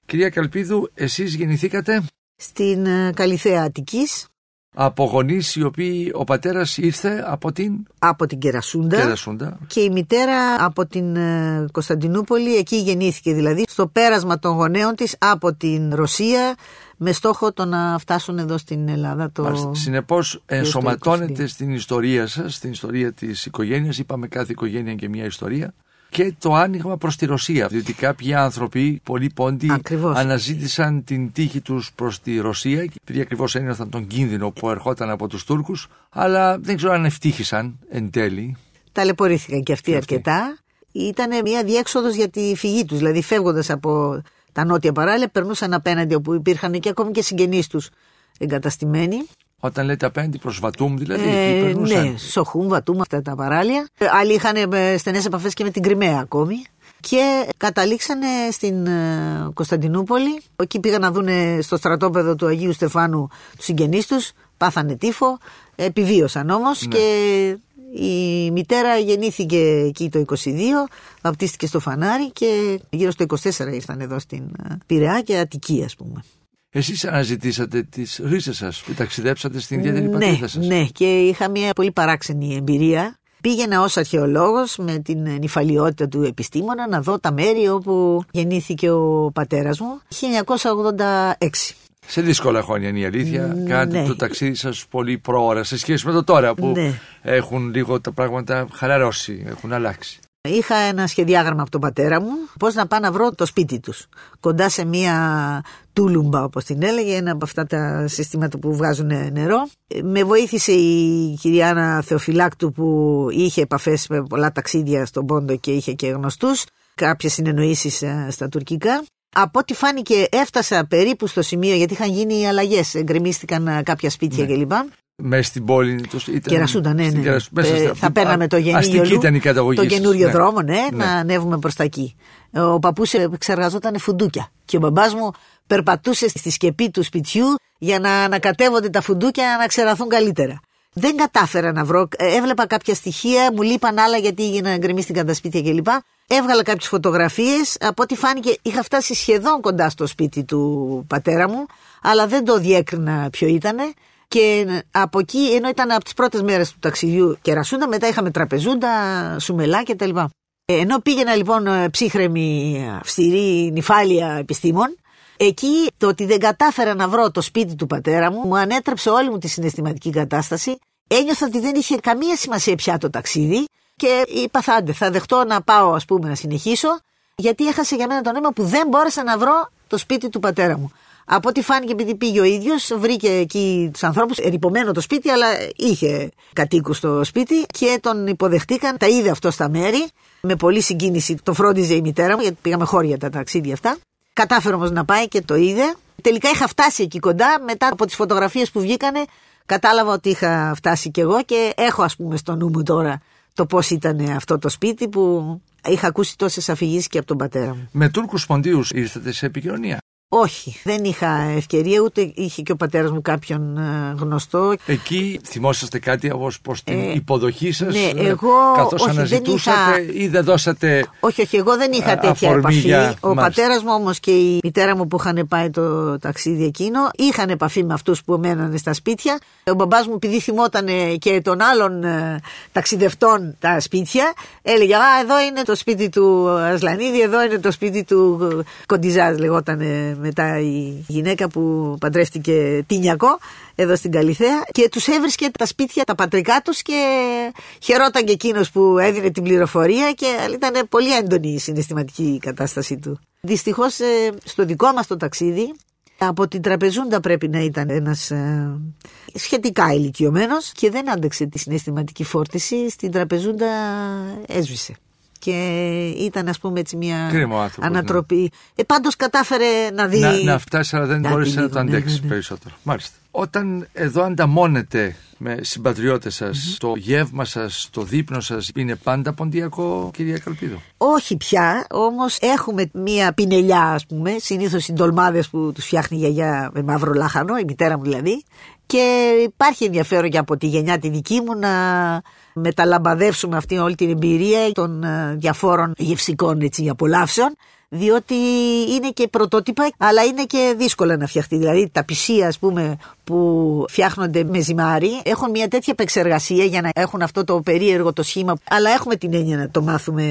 Κυρία Καλπίδου, εσείς γεννηθήκατε; Στην ε, Καλυθέα Αττικής, από γονείς οι οποίοι ο πατέρας ήρθε από την; Από την Κερασούντα, Κερασούντα. και η μητέρα από την ε, Κωνσταντινούπολη, εκεί γεννήθηκε δηλαδή, στο πέρασμα των γονέων της από την Ρωσία με στόχο το να φτάσουν εδώ στην Ελλάδα. Το... Συνεπώς, ενσωματώνεται 22. στην ιστορία σας, στην ιστορία της οικογένειας. Είπαμε κάθε οικογένεια και μια ιστορία. Και το άνοιγμα προς τη Ρωσία. Διότι κάποιοι άνθρωποι, πολλοί πόντοι, Ακριβώς. αναζήτησαν την τύχη τους προς τη Ρωσία, επειδή ακριβώς ένιωθαν τον κίνδυνο που ερχόταν από τους Τούρκους, αλλά δεν ξέρω αν ευτύχησαν εν τέλει. Ταλαιπωρήθηκαν και αυτοί Και αυτοί. αρκετά. Ήταν μια διέξοδος για τη φυγή τους, δηλαδή φεύγοντας από τα νότια παράλια, περνούσαν απέναντι όπου υπήρχαν και ακόμη και συγγενείς τους εγκαταστημένοι. Όταν λέτε απέναντι προς Βατούμ, δηλαδή, Ε, εκεί περνούσαν. ναι, Σοχούμ, Βατούμ, αυτά τα παράλια. Ε, Άλλοι είχαν ε, στενές επαφές και με την Κρυμαία ακόμη. Και καταλήξανε στην ε, Κωνσταντινούπολη. Εκεί πήγαν να δουν στο στρατόπεδο του Αγίου Στεφάνου τους συγγενείς τους. Πάθανε τύφο. Επιβίωσαν όμως Ναι. και η μητέρα γεννήθηκε εκεί το 22, βαπτίστηκε στο Φανάρι και γύρω στο 24 ήρθαν εδώ στην ε, Πειραιά και Αττική ας πούμε. Εσείς αναζητήσατε τις ρίζες σας που ταξιδέψατε στην ιδιαίτερη ναι, πατρίδα σας. Ναι, και είχα μια πολύ παράξενη εμπειρία. Πήγαινα ως αρχαιολόγος με την νυφαλιότητα του επιστήμονα να δω τα μέρη όπου γεννήθηκε ο πατέρας μου 1986. Σε δύσκολα χρόνια είναι η αλήθεια. Ναι. Κάνετε το ταξίδι σας πολύ πρόωρα σε σχέση με το τώρα που Ναι. έχουν λίγο τα πράγματα χαλαρώσει, έχουν αλλάξει. Είχα ένα σχεδιάγραμμα από τον πατέρα μου πώς να πάω να βρω το σπίτι τους. Κοντά σε μια τούλουμπα όπως την έλεγε, ένα από αυτά τα συστήματα που βγάζουν νερό. Με βοήθησε η κυρία Άννα Θεοφυλάκτου που είχε επαφές με πολλά ταξίδια στον Πόντο και είχε και γνωστούς. Κάποιες συνεννοήσεις ε, στα τουρκικά. Από ό,τι φάνηκε έφτασα περίπου στο σημείο γιατί είχαν γίνει αλλαγές, εγκρεμίστηκαν ε, κάποια σπίτια κλπ. Μέσα στην πόλη τους ήταν. Κερασούντα, ναι, στην ναι. Κερασ- μέσα Ε, στη- θα αυτή- παίρναμε το γεννήγιο Αστική ήταν η καταγωγή Το σας, καινούριο ναι. δρόμο, ναι, Ναι. να ανέβουμε προς τα εκεί. Ο παππούς εξεργαζόταν φουντούκια. Και ο μπαμπάς μου περπατούσε στη σκεπή του σπιτιού για να ανακατεύονται τα φουντούκια να ξεραθούν καλύτερα. Δεν κατάφερα να βρω. Ε, Έβλεπα κάποια στοιχεία, μου λείπαν άλλα γιατί έγιναν γκρεμίστηκαν τα σπίτια κλπ. Έβγαλα κάποιες φωτογραφίες. Από ό,τι φάνηκε, είχα φτάσει σχεδόν κοντά στο σπίτι του πατέρα μου, αλλά δεν το διέκρινα ποιο ήτανε. Και από εκεί, ενώ ήταν από τις πρώτες μέρες του ταξιδιού κερασούντα, μετά είχαμε τραπεζούντα, σουμελά κτλ. Ε, Ενώ πήγαινα λοιπόν ε, ψύχρεμη, αυστηρή, νυφάλια επιστήμων, εκεί το ότι δεν κατάφερα να βρω το σπίτι του πατέρα μου, μου ανέτρεψε όλη μου τη συναισθηματική κατάσταση. Ένιωθα ότι δεν είχε καμία σημασία πια το ταξίδι και είπα θα άντε, θα δεχτώ να πάω ας πούμε να συνεχίσω, γιατί έχασε για μένα το νόημα που δεν μπόρεσα να βρω το σπίτι του πατέρα μου. Από ό,τι φάνηκε, επειδή πήγε ο ίδιος, βρήκε εκεί τους ανθρώπους, ερυπωμένο το σπίτι, αλλά είχε κατοίκους στο σπίτι και τον υποδεχτήκαν. Τα είδε αυτό στα μέρη. Με πολύ συγκίνηση το φρόντιζε η μητέρα μου, γιατί πήγαμε χώρια τα ταξίδια αυτά. Κατάφερε όμως να πάει και το είδε. Τελικά είχα φτάσει εκεί κοντά. Μετά από τις φωτογραφίες που βγήκανε, κατάλαβα ότι είχα φτάσει κι εγώ και έχω, ας πούμε, στο νου μου τώρα το πώς ήταν αυτό το σπίτι που είχα ακούσει τόσες αφηγήσεις και από τον πατέρα μου. Με Τούρκους ποντίους ήρθατε σε επικοινωνία; Όχι, δεν είχα ευκαιρία, ούτε είχε και ο πατέρας μου κάποιον ε, γνωστό. Εκεί θυμόσαστε κάτι ως προς την Ε, υποδοχή σας, ναι, εγώ- καθώς όχι, δεν αναζητούσατε είχα- ή δεν δώσατε. Όχι, όχι, εγώ δεν είχα Α, τέτοια αφορμή επαφή. για- Ο μάλιστα. πατέρας μου όμως και η μητέρα μου που είχαν πάει το ταξίδι εκείνο είχαν επαφή με αυτούς που μένανε στα σπίτια. Ο μπαμπάς μου, επειδή θυμόταν και των άλλων ε, ταξιδευτών τα σπίτια, έλεγε Α, εδώ είναι το σπίτι του Ασλανίδη, εδώ είναι το σπίτι του Κοντιζάζ, λεγόταν ε, μετά η γυναίκα που παντρεύτηκε Τίνιακο εδώ στην Καλιθέα και τους έβρισκε τα σπίτια τα πατρικά τους και χαιρόταν και εκείνος που έδινε την πληροφορία και ήταν πολύ έντονη η συναισθηματική κατάσταση του. Δυστυχώς ε, στο δικό μας το ταξίδι από την τραπεζούντα πρέπει να ήταν ένας ε, σχετικά ηλικιωμένος και δεν άντεξε τη συναισθηματική φόρτιση, στην τραπεζούντα έσβησε. Και ήταν ας πούμε έτσι μια Κρίμα άνθρωπος, ανατροπή. Ε, πάντως κατάφερε να δει... Να, να φτάσει αλλά δεν Να μπόρεσε δει να λίγο, το ναι, αντέξεις ναι, ναι. περισσότερο. Μάλιστα. Όταν εδώ ανταμώνετε με συμπατριώτες σας, το γεύμα σας, το δείπνο σας είναι πάντα ποντιακό, κυρία Καλπίδο. Όχι πια, όμως έχουμε μία πινελιά ας πούμε, συνήθως οι ντολμάδες που τους φτιάχνει η γιαγιά με μαύρο λάχανο, η μητέρα μου δηλαδή. Και υπάρχει ενδιαφέρον και από τη γενιά τη δική μου να μεταλαμπαδεύσουμε αυτή όλη την εμπειρία των ε, διαφόρων γευσικών έτσι, απολαύσεων διότι είναι και πρωτότυπα αλλά είναι και δύσκολα να φτιαχτεί. Δηλαδή τα πισία ας πούμε που φτιάχνονται με ζυμάρι έχουν μια τέτοια επεξεργασία για να έχουν αυτό το περίεργο το σχήμα αλλά έχουμε την έννοια να το μάθουμε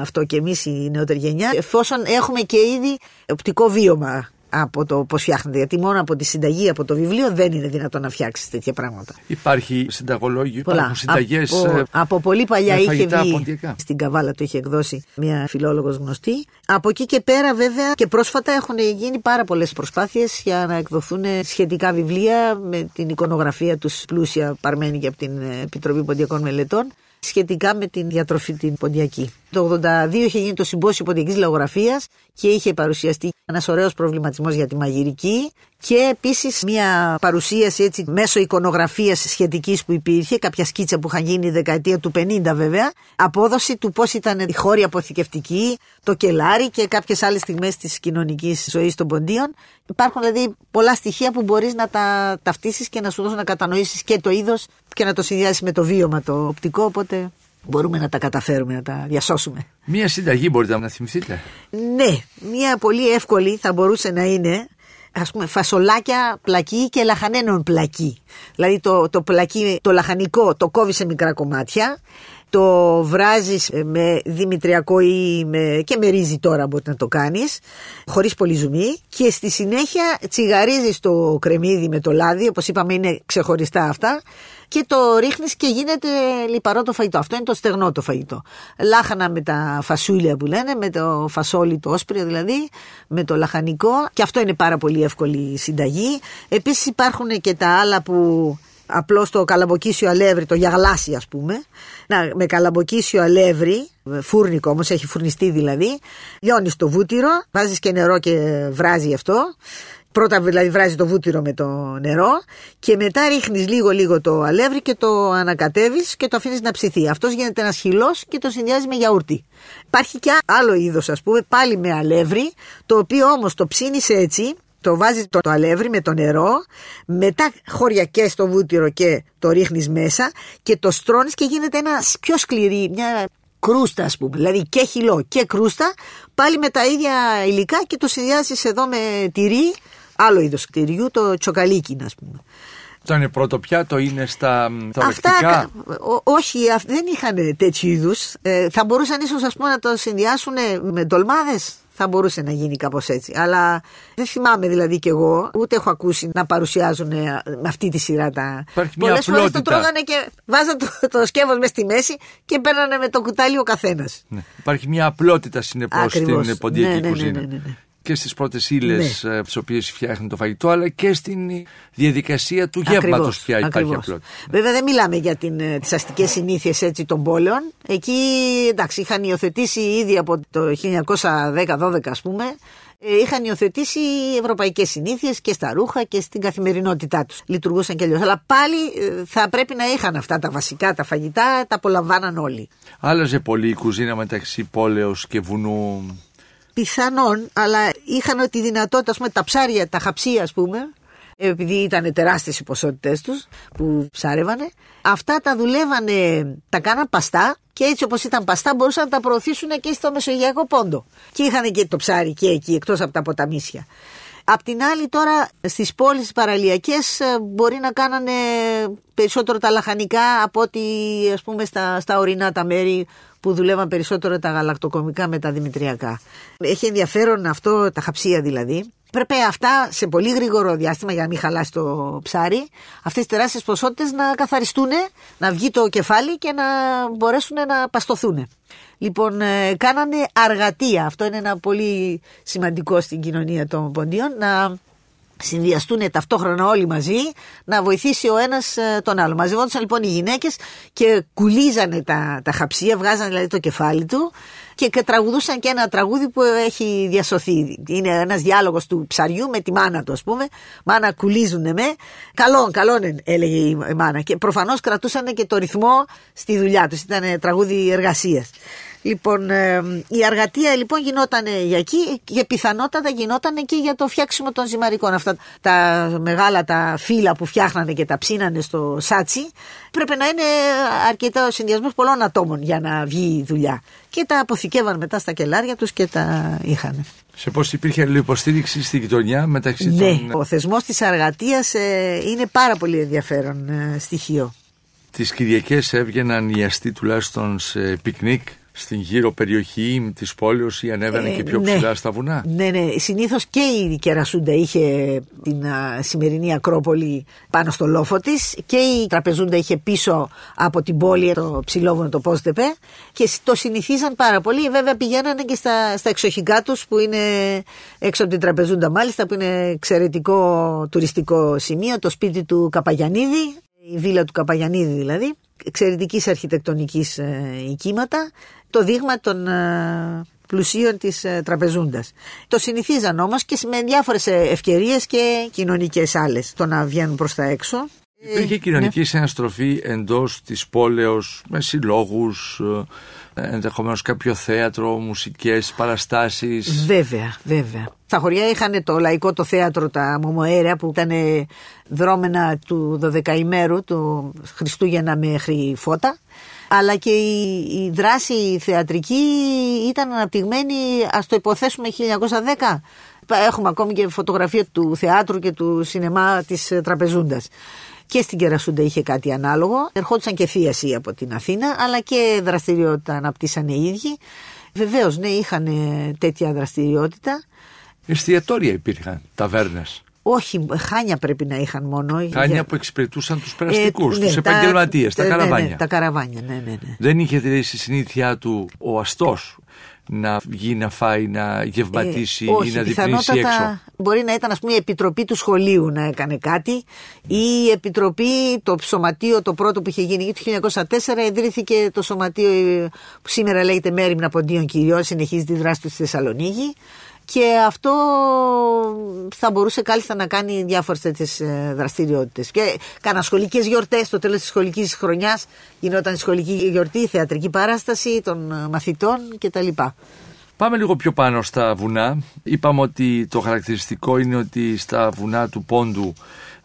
αυτό και εμείς η νεότερη γενιά εφόσον έχουμε και ήδη οπτικό βίωμα από το πώς φτιάχνεται. Γιατί μόνο από τη συνταγή, από το βιβλίο δεν είναι δυνατόν να φτιάξεις τέτοια πράγματα. Υπάρχει συνταγολόγιο, υπάρχουν συνταγές. Από, από πολύ παλιά με είχε φαγητά βγει. ποντιακά. Στην Καβάλα το είχε εκδώσει μια φιλόλογος γνωστή. Από εκεί και πέρα, βέβαια, και πρόσφατα έχουν γίνει πάρα πολλές προσπάθειες για να εκδοθούν σχετικά βιβλία με την εικονογραφία τους πλούσια παρμένη και από την Επιτροπή Ποντιακών Μελετών σχετικά με την διατροφή την ποντιακή. Το 82 είχε γίνει το συμπόσιο ποντιακής λαογραφίας και είχε παρουσιαστεί ένας ωραίος προβληματισμός για τη μαγειρική και επίσης μια παρουσίαση έτσι μέσω εικονογραφίας σχετικής που υπήρχε, κάποια σκίτσα που είχαν γίνει η δεκαετία του 50 βέβαια, απόδοση του πώς ήταν η χώρη αποθηκευτική, το κελάρι και κάποιες άλλες στιγμές της κοινωνικής ζωής των ποντίων. Υπάρχουν δηλαδή πολλά στοιχεία που μπορείς να τα ταυτίσεις και να σου δώσουν να κατανοήσεις και το είδος και να το συνδυάσεις με το βίωμα το οπτικό, οπότε μπορούμε να τα καταφέρουμε, να τα διασώσουμε. Μία συνταγή μπορείτε να θυμηθείτε; Ναι, μία πολύ εύκολη θα μπορούσε να είναι ας πούμε φασολάκια πλακί και λαχανένων πλακί. Δηλαδή το, το πλακί, το λαχανικό το κόβεις σε μικρά κομμάτια, το βράζεις με δημητριακό ή με, και με ρύζι τώρα μπορεί να το κάνεις, χωρίς πολύ ζουμί και στη συνέχεια τσιγαρίζεις το κρεμμύδι με το λάδι, όπως είπαμε είναι ξεχωριστά αυτά και το ρίχνεις και γίνεται λιπαρό το φαγητό. Αυτό είναι το στεγνό το φαγητό. Λάχανα με τα φασούλια που λένε, με το φασόλι το όσπριο δηλαδή, με το λαχανικό και αυτό είναι πάρα πολύ εύκολη συνταγή. Επίσης υπάρχουν και τα άλλα που απλώς το καλαμποκίσιο αλεύρι, το γιαγλάσι ας πούμε. Να, με καλαμποκίσιο αλεύρι, φούρνικο όμως, έχει φουρνιστεί δηλαδή. Λιώνεις το βούτυρο, βάζεις και νερό και βράζει αυτό. Πρώτα δηλαδή βράζει το βούτυρο με το νερό και μετά ρίχνεις λίγο λίγο το αλεύρι και το ανακατεύεις και το αφήνεις να ψηθεί. Αυτός γίνεται ένας χυλός και το συνδυάζει με γιαούρτι. Υπάρχει και άλλο είδος ας πούμε πάλι με αλεύρι το οποίο όμως το ψήνεις έτσι το βάζεις το, το αλεύρι με το νερό, μετά χωριακές το βούτυρο και το ρίχνεις μέσα και το στρώνεις και γίνεται ένα πιο σκληρή, μια κρούστα ας πούμε, δηλαδή και χυλό και κρούστα, πάλι με τα ίδια υλικά και το συνδυάζεις εδώ με τυρί, άλλο είδος τυριού, το τσοκαλίκι ας πούμε. Το είναι πρώτο πιάτο, είναι στα, στα Αυτά, ό, όχι, δεν είχαν τέτοιου είδους. Ε, θα μπορούσαν ίσως να το συνδυάσουν με ντολμάδες; Θα μπορούσε να γίνει κάπως έτσι. Αλλά δεν θυμάμαι δηλαδή κι εγώ, ούτε έχω ακούσει να παρουσιάζουν με αυτή τη σειρά τα. Πολλές φορές το τρώγανε και βάζαν το, το σκεύος μες στη μέση και παίρνανε με το κουτάλι ο καθένας. Ναι. Υπάρχει μια απλότητα συνεπώς στην ποντιακή ναι, ναι, κουζίνα. Ναι, ναι, ναι, και στις πρώτες ύλες ναι. τις οποίες φτιάχνει το φαγητό, αλλά και στην διαδικασία του γεύματος πια υπάρχει ακριβώς. απλότητα. Βέβαια δεν μιλάμε για τις αστικές συνήθειες των πόλεων. Εκεί εντάξει, είχαν υιοθετήσει ήδη από το 1910-12 ας πούμε, είχαν υιοθετήσει ευρωπαϊκές συνήθειες και στα ρούχα και στην καθημερινότητά τους. Λειτουργούσαν και αλλιώς. Αλλά πάλι θα πρέπει να είχαν αυτά τα βασικά, τα φαγητά, τα απολαμβάναν όλοι. Άλλαζε πολύ η κουζίνα μεταξύ πόλεως και βουνού. Πιθανόν, αλλά είχαν τη δυνατότητα, ας πούμε, τα ψάρια, τα χαψία, ας πούμε, επειδή ήταν τεράστιες οι ποσότητες τους που ψάρευανε, αυτά τα δουλεύανε, τα κάναν παστά και έτσι όπως ήταν παστά μπορούσαν να τα προωθήσουν και στο Μεσογειακό Πόντο. Και είχαν και το ψάρι και εκεί, εκτός από τα ποταμίσια. Απ' την άλλη τώρα στις πόλεις παραλιακές μπορεί να κάνανε περισσότερο τα λαχανικά από ότι ας πούμε στα, στα ορεινά τα μέρη που δουλεύαν περισσότερο τα γαλακτοκομικά με τα δημητριακά. Έχει ενδιαφέρον αυτό, τα χαψία δηλαδή. Πρέπει αυτά σε πολύ γρήγορο διάστημα για να μην χαλάσει το ψάρι, αυτές τις τεράστιες ποσότητες να καθαριστούν, να βγει το κεφάλι και να μπορέσουν να παστοθούν. Λοιπόν, κάνανε αργατεία. Αυτό είναι ένα πολύ σημαντικό στην κοινωνία των ποντίων. Να συνδυαστούν ταυτόχρονα όλοι μαζί να βοηθήσει ο ένας ε, τον άλλο. Μαζευόντουσαν λοιπόν οι γυναίκες και κουλίζανε τα, τα χαψία, βγάζανε δηλαδή το κεφάλι του και τραγουδούσαν και ένα τραγούδι που έχει διασωθεί. Είναι ένας διάλογος του ψαριού με τη μάνα του, ας πούμε. Μάνα, κουλίζουνε με. Καλόν, καλόν, έλεγε η μάνα. Και προφανώς κρατούσαν και το ρυθμό στη δουλειά τους. Ήταν τραγούδι εργασίας. Λοιπόν, ε, η αργατεία λοιπόν γινόταν για εκεί και πιθανότατα γινόταν και για το φτιάξιμο των ζυμαρικών. Αυτά τα μεγάλα τα φύλλα που φτιάχνανε και τα ψήνανε στο σάτσι πρέπει να είναι αρκετά ο συνδυασμός πολλών ατόμων για να βγει η δουλειά. Και τα αποθηκεύαν μετά στα κελάρια τους και τα είχαν. Σε πώς υπήρχε υποστήριξη στη γειτονιά μεταξύ ναι, των. Ο θεσμός της αργατεία ε, είναι πάρα πολύ ενδιαφέρον ε, στοιχείο. Τις Κυριακές έβγαιναν οι αστεί τουλάχιστον σε πικνίκ στην γύρω περιοχή της πόλεως ή ανέβαινε ε, και πιο ψηλά ναι. στα βουνά; Ναι, ναι. Συνήθως και η Κερασούντα είχε την α, σημερινή Ακρόπολη πάνω στο λόφο της και η Τραπεζούντα είχε πίσω από την πόλη το ψηλόβουνο το Πόστεπε και το συνηθίζαν πάρα πολύ. Βέβαια πηγαίνανε και στα, στα εξοχικά τους που είναι έξω από την Τραπεζούντα μάλιστα που είναι εξαιρετικό τουριστικό σημείο, το σπίτι του Καπαγιανίδη, η βίλα του Καπαγιανίδη δηλαδή εξαιρετικής αρχιτεκτονικής ε, οικήματα το δείγμα των ε, πλουσίων της ε, τραπεζούντας. Το συνηθίζαν όμως και με διάφορες ε, ευκαιρίες και κοινωνικές άλλες το να βγαίνουν προς τα έξω. Υπήρχε κοινωνική ναι. συναστροφή εντός της πόλεως με συλλόγους, ενδεχομένως κάποιο θέατρο, μουσικές, παραστάσεις. Βέβαια, βέβαια. Στα χωριά είχαν το λαϊκό το θέατρο τα Μομοέρια που ήταν δρόμενα του 12 ημέρου του Χριστούγεννα μέχρι φώτα αλλά και η, η δράση θεατρική ήταν αναπτυγμένη, ας το υποθέσουμε 1910. Έχουμε ακόμη και φωτογραφία του θεάτρου και του σινεμά της Τραπεζούντας. Και στην Κερασούντα είχε κάτι ανάλογο. Ερχόντουσαν και θίαση από την Αθήνα, αλλά και δραστηριότητα αναπτύσσανε οι ίδιοι. Βεβαίως, ναι, είχαν τέτοια δραστηριότητα. Εστιατόρια υπήρχαν, ταβέρνες. Όχι, χάνια πρέπει να είχαν μόνο. Χάνια για... που εξυπηρετούσαν τους περαστικούς, ε, ναι, τους επαγγελματίες, τα, τα, καραβάνια. Ναι, ναι, τα καραβάνια, ναι, ναι, ναι. Δεν είχε δηλαδή στη συνήθειά του ο αστός να βγει να φάει, να γευματίσει ε, ή να διπνήσει έξω. Μπορεί να ήταν ας πούμε η επιτροπή του σχολείου να έκανε κάτι ή η επιτροπή, το σωματείο το πρώτο που είχε γίνει το 1904 ιδρύθηκε το σωματείο που σήμερα λέγεται Μέριμνα Ποντίων Κυριών, συνεχίζει τη δράση του στη Θεσσαλονίκη και αυτό θα μπορούσε κάλλιστα να κάνει διάφορες τέτοιες δραστηριότητες. Και κάνα σχολικές γιορτές στο τέλος της σχολικής χρονιάς γινόταν σχολική γιορτή, θεατρική παράσταση των ε, μαθητών κτλ. Πάμε λίγο πιο πάνω στα βουνά. Είπαμε ότι το χαρακτηριστικό είναι ότι στα βουνά του Πόντου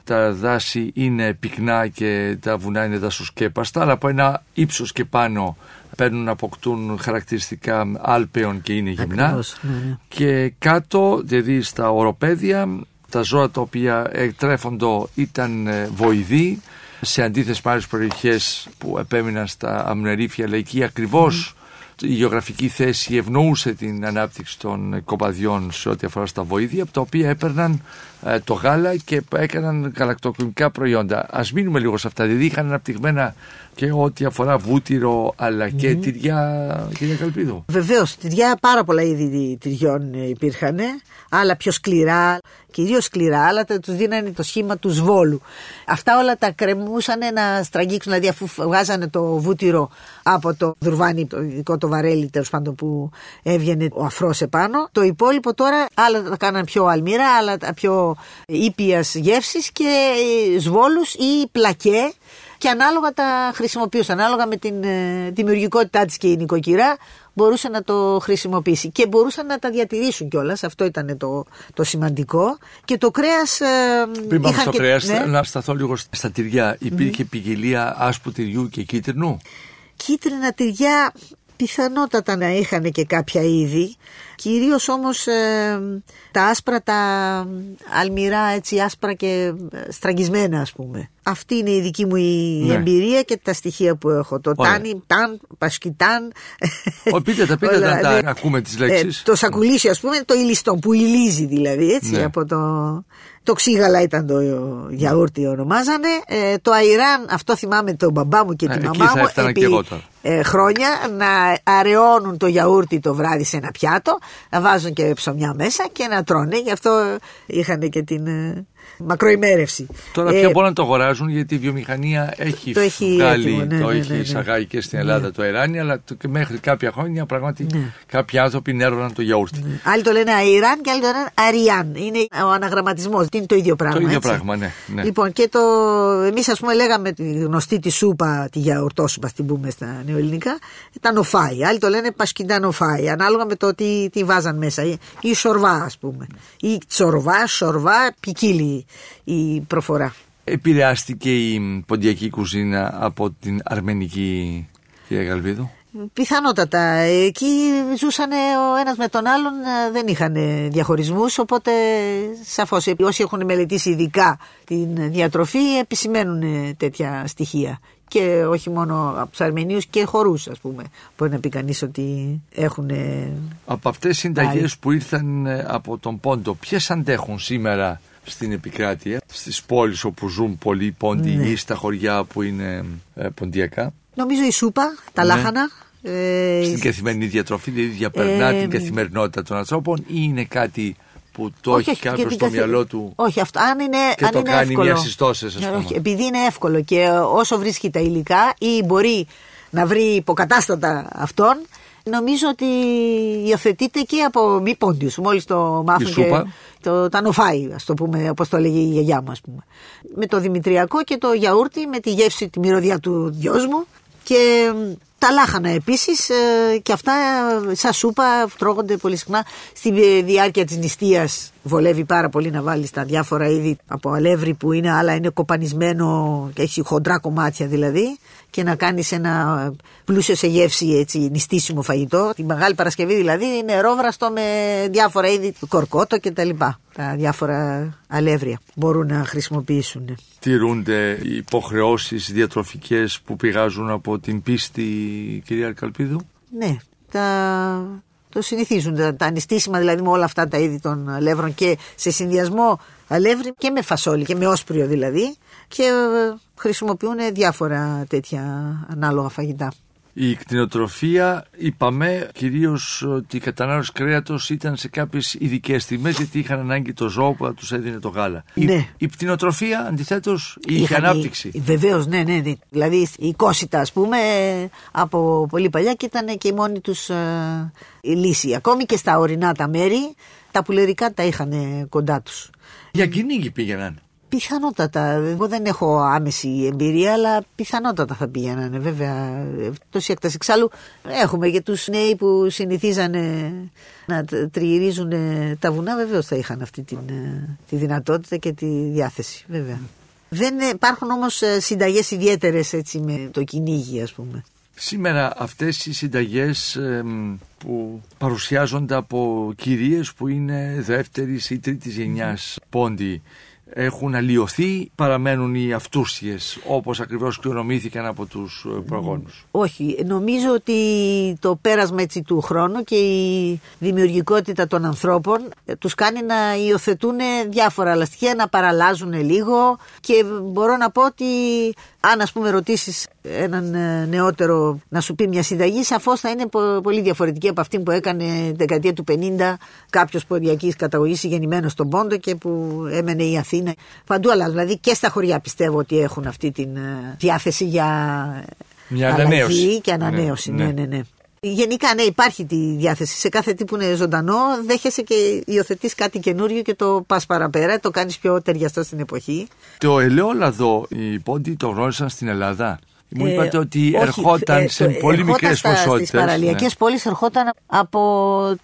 τα δάση είναι πυκνά και τα βουνά είναι δασοσκέπαστα, αλλά από ένα ύψος και πάνω παίρνουν να αποκτούν χαρακτηριστικά άλπαιων και είναι γυμνά. ναι, ναι. Και κάτω, δηλαδή στα οροπέδια, τα ζώα τα οποία εκτρέφοντο ήταν ε, βοηδοί, σε αντίθεση με άλλες περιοχές που επέμειναν στα αμνερίφια, αλλά εκεί ακριβώς η γεωγραφική θέση ευνοούσε την ανάπτυξη των κοπαδιών σε ό,τι αφορά στα βοήθεια, από τα οποία έπαιρναν ε, το γάλα και έκαναν γαλακτοκομικά προϊόντα. Α μείνουμε λίγο σε αυτά. Δηλαδή είχαν αναπτυγμένα και ό,τι αφορά βούτυρο αλλά και mm. τυριά, κυρία Καλπίδου. Βεβαίως, τυριά, πάρα πολλά είδη τυριών υπήρχαν, άλλα πιο σκληρά, κυρίως σκληρά, αλλά τους δίνανε το σχήμα του σβόλου. Αυτά όλα τα κρεμούσαν να στραγγίξουν, δηλαδή αφού βγάζανε το βούτυρο από το δουρβάνι, το ειδικό το βαρέλι τέλος πάντων που έβγαινε ο αφρός επάνω. Το υπόλοιπο τώρα άλλα τα κάναν πιο αλμύρα, άλλα τα πιο ήπιας γεύσης και σβόλους ή πλακέ και ανάλογα τα χρησιμοποιούσαν. Ανάλογα με την ε, δημιουργικότητά της και η νοικοκυρά μπορούσε να το χρησιμοποιήσει και μπορούσαν να τα διατηρήσουν κιόλας. Αυτό ήταν το, το σημαντικό. Και το κρέας. Ε, Πριν πάμε στο κρέας, ναι. να σταθώ λίγο στα τυριά. Υπήρχε mm. ποικιλία άσπου τυριού και κίτρινου; Κίτρινα τυριά πιθανότατα να είχαν και κάποια είδη. Κυρίως όμως ε, τα άσπρα, τα αλμυρά, έτσι άσπρα και ε, στραγγισμένα ας πούμε. Αυτή είναι η δική μου η ναι. εμπειρία και τα στοιχεία που έχω. Το Ωραία. τάνι, ταν, πασκιτάν. Ο, πείτε τα, πείτε τα, τα, ακούμε τις λέξεις. Ε, το σακουλίσιο ας πούμε, το ηλιστό που ηλίζει δηλαδή έτσι ναι. από το... Το ξύγαλα ήταν το γιαούρτι ονομάζανε. Ε, το αϊράν, αυτό θυμάμαι τον μπαμπά μου και ε, τη μαμά μου. Επί, και εγώ τώρα ε, χρόνια να αραιώνουν το γιαούρτι το βράδυ σε ένα πιάτο, να βάζουν και ψωμιά μέσα και να τρώνε. Γι' αυτό είχαν και την ε, μακροημέρευση. Τώρα πια μπορούν να το αγοράζουν γιατί η βιομηχανία έχει, Το έχει βγάλει, έτοιμο, ναι, το ναι, έχει ναι, ναι. εισαγάγει και στην Ελλάδα το εράνι, αλλά το- και μέχρι κάποια χρόνια πράγματι Ναι. κάποιοι άνθρωποι νέρωναν το γιαούρτι. Άλλοι το λένε Αϊράν και άλλοι το λένε Αριάν. Είναι ο αναγραμματισμός. Είναι το ίδιο πράγμα. Το ίδιο έτσι. πράγμα, ναι, ναι. Λοιπόν, και το. Εμείς, ας πούμε, λέγαμε τη γνωστή τη σούπα, τη γιαουρτόσουπα, την πούμε στα νεοελληνικά, τα νοφάι. Άλλοι το λένε πασκιντά νοφάι, ανάλογα με το τι, τι βάζαν μέσα. Ή, ή σορβά, ας πούμε. Ή τσορβά, σορβά, ποικίλει η προφορά. Επηρεάστηκε η ποντιακή κουζίνα από την αρμενική, κυρία Γαλβίδου; Πιθανότατα. Εκεί ζούσαν ο ένας με τον άλλον, ε, δεν είχαν διαχωρισμούς, οπότε σαφώς ε, όσοι έχουν μελετήσει ειδικά την διατροφή επισημαίνουν ε, τέτοια στοιχεία. Και όχι μόνο από τους Αρμενίους και χορούς ας πούμε. Μπορεί να πει κανείς ότι έχουν... ε, Από αυτές τις συνταγές Πάλι. που ήρθαν ε, από τον Πόντο, ποιες αντέχουν σήμερα στην επικράτεια, στις πόλεις όπου ζουν πολλοί Πόντιοι Ναι. ή στα χωριά που είναι ε, ποντιακά, Νομίζω η σούπα, τα Ναι. λάχανα. ε, στην καθημερινή διατροφή, δηλαδή διαπερνά Ε, την καθημερινότητα των ανθρώπων ή είναι κάτι που το όχι, έχει όχι, κάποιος γιατί στο καθε- μυαλό του Όχι, αυτό. Αν είναι, και αν το είναι κάνει εύκολο. μια στις τόσες, ας Ναι, πούμε. όχι, επειδή είναι εύκολο και όσο βρίσκει τα υλικά ή μπορεί να βρει υποκατάστατα αυτών, νομίζω ότι υιοθετείται και από μη πόντιους. Μόλις το μάθουν Η και σούπα. Το, τα νοφάει, ας το πούμε, όπως το έλεγε η γιαγιά μου, ας πούμε. Με το δημητριακό και το γιαούρτι, με τη γεύση, τη μυρωδιά του γιος μου και μ, τα λάχανα επίσης ε, και αυτά ε, σαν σούπα τρώγονται πολύ συχνά. Στη ε, διάρκεια της νηστείας βολεύει πάρα πολύ να βάλεις τα διάφορα είδη από αλεύρι που είναι άλλα είναι κοπανισμένο και έχει χοντρά κομμάτια δηλαδή και να κάνεις ένα ε, πλούσιο σε γεύση έτσι νηστίσιμο φαγητό. Τη Μεγάλη Παρασκευή δηλαδή είναι ρόβραστο με διάφορα είδη κορκότο και τα λοιπά. Τα διάφορα αλεύρια μπορούν να χρησιμοποιήσουν. Τηρούνται οι υποχρεώσεις διατροφικές που πηγάζουν από την πίστη κυρία Αρκαλπίδου. Ναι, τα, το συνηθίζουν. Τα, τα ανιστήσιμα δηλαδή με όλα αυτά τα είδη των αλεύρων και σε συνδυασμό αλεύρι και με φασόλι και με όσπριο δηλαδή και ε, χρησιμοποιούν διάφορα τέτοια ανάλογα φαγητά. Η κτηνοτροφία, είπαμε κυρίως ότι η κατανάλωση κρέατος ήταν σε κάποιες ειδικές τιμές γιατί είχαν ανάγκη το ζώο που θα τους έδινε το γάλα. Ναι. Η, η κτηνοτροφία αντιθέτως είχε Είχαν- ανάπτυξη. Βεβαίως, ναι, ναι, ναι. Δηλαδή η κόσιτα ας πούμε από πολύ παλιά και ήταν και η μόνη τους ε, η λύση. Ακόμη και στα ορεινά τα μέρη τα πουλερικά τα είχαν κοντά τους. Για κυνήγι πήγαιναν. Πιθανότατα. Εγώ δεν έχω άμεση εμπειρία, αλλά πιθανότατα θα πήγαιναν. Βέβαια, τόση έκταση. Εξάλλου, έχουμε και τους νέοι που συνηθίζανε να τ- τριγυρίζουν ε, τα βουνά, βεβαίως θα είχαν αυτή την, ε, τη δυνατότητα και τη διάθεση. Βέβαια. Δεν ε, υπάρχουν όμως συνταγές ιδιαίτερες έτσι με το κυνήγι, ας πούμε. Σήμερα αυτές οι συνταγές εμ, που παρουσιάζονται από κυρίες που είναι δεύτερης ή τρίτης γενιάς πόντι έχουν αλλοιωθεί, παραμένουν οι αυτούσιες όπως ακριβώς κληρονομήθηκαν από τους ε, προγόνους. Όχι, νομίζω ότι το πέρασμα έτσι του χρόνου και η δημιουργικότητα των ανθρώπων ε, τους κάνει να υιοθετούν διάφορα άλλα στοιχεία, να παραλλάζουν λίγο και μπορώ να πω ότι αν ας πούμε ρωτήσεις έναν ε, νεότερο να σου πει μια συνταγή σαφώς θα είναι πο- πολύ διαφορετική από αυτή που έκανε την δεκαετία του 50 κάποιος ποντιακής καταγωγής γεννημένος στον Πόντο και που έμενε η Αθήνα. Παντού αλλάζουν, δηλαδή και στα χωριά πιστεύω ότι έχουν αυτή τη διάθεση για Μια αλλαγή ανανέωση. και ανανέωση. Ναι, Ναι, ναι. ναι, ναι. Γενικά, ναι, υπάρχει τη διάθεση. Σε κάθε τι που είναι ζωντανό, δέχεσαι και υιοθετείς κάτι καινούριο και το πας παραπέρα, το κάνεις πιο ταιριαστό στην εποχή. Το ελαιόλαδο οι πόντιοι το γνώρισαν στην Ελλάδα. Μου Ε, είπατε ότι όχι, ερχόταν ε, σε το- πολύ ερχόταν μικρές στα- ποσότητες. Στις παραλιακές ναι. πόλεις ερχόταν από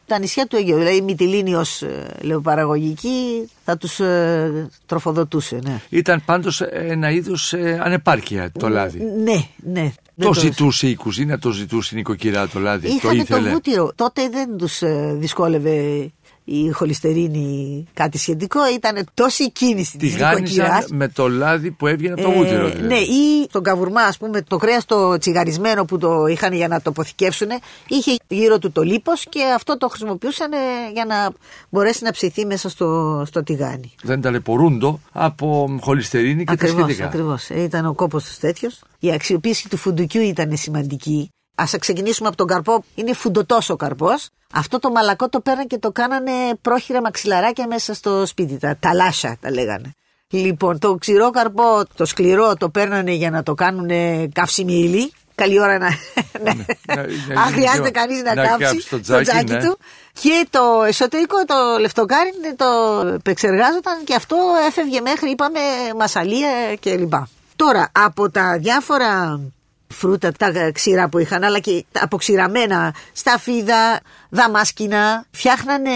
τα νησιά του Αιγαίου. Δηλαδή η Μυτιλίνη ως ε, λεωπαραγωγική θα τους ε, τροφοδοτούσε. Ναι, Ήταν πάντως ένα είδος ε, ανεπάρκεια το λάδι. ναι. ναι. Δεν Το το- ζητούσε η κουζίνα, το ζητούσε η νοικοκυρά το λάδι. το Είχαν το, ήθελε. βούτυρο. Τότε δεν τους ε, δυσκόλευε η χολυστερίνη κάτι σχετικό. Ήταν τόση κίνηση Τη της γάνιζαν νοικοκυράς. με το λάδι που έβγαινε από το Ε, βούτυρο. δηλαδή. Ναι, ή τον καβουρμά, ας πούμε, το κρέα το τσιγαρισμένο που το είχαν για να το αποθηκεύσουν, είχε γύρω του το λίπος και αυτό το χρησιμοποιούσαν ε, για να μπορέσει να ψηθεί μέσα στο, στο τηγάνι. Δεν ταλαιπωρούντο από χολυστερίνη και τα Ακριβώς, σχετικά. ακριβώς. Ε, Ήταν ο κόπος τους τέτοιος. Η αξιοποίηση του φουντουκιού ήταν σημαντική. Α ξεκινήσουμε από τον καρπό. Είναι φουντωτός ο καρπός. Αυτό το μαλακό το πέραν και το κάνανε πρόχειρα μαξιλαράκια μέσα στο σπίτι. Τα ταλάσσα τα λέγανε. Λοιπόν, το ξηρό καρπό, το σκληρό, το παίρνανε για να το κάνουν καύσιμη ύλη. Καλή ώρα να. Ναι, ναι, ναι, Αν χρειάζεται κανείς να, να κάψει το το τζάκι, τζάκι ναι. του. Και το εσωτερικό, το λεφτοκάρι, το επεξεργάζονταν και αυτό έφευγε μέχρι, είπαμε, μασαλία κλπ. Τώρα, από τα διάφορα φρούτα, τα ξηρά που είχαν, αλλά και τα αποξηραμένα σταφίδα, δαμάσκηνα, φτιάχνανε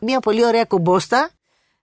μια πολύ ωραία κομπόστα.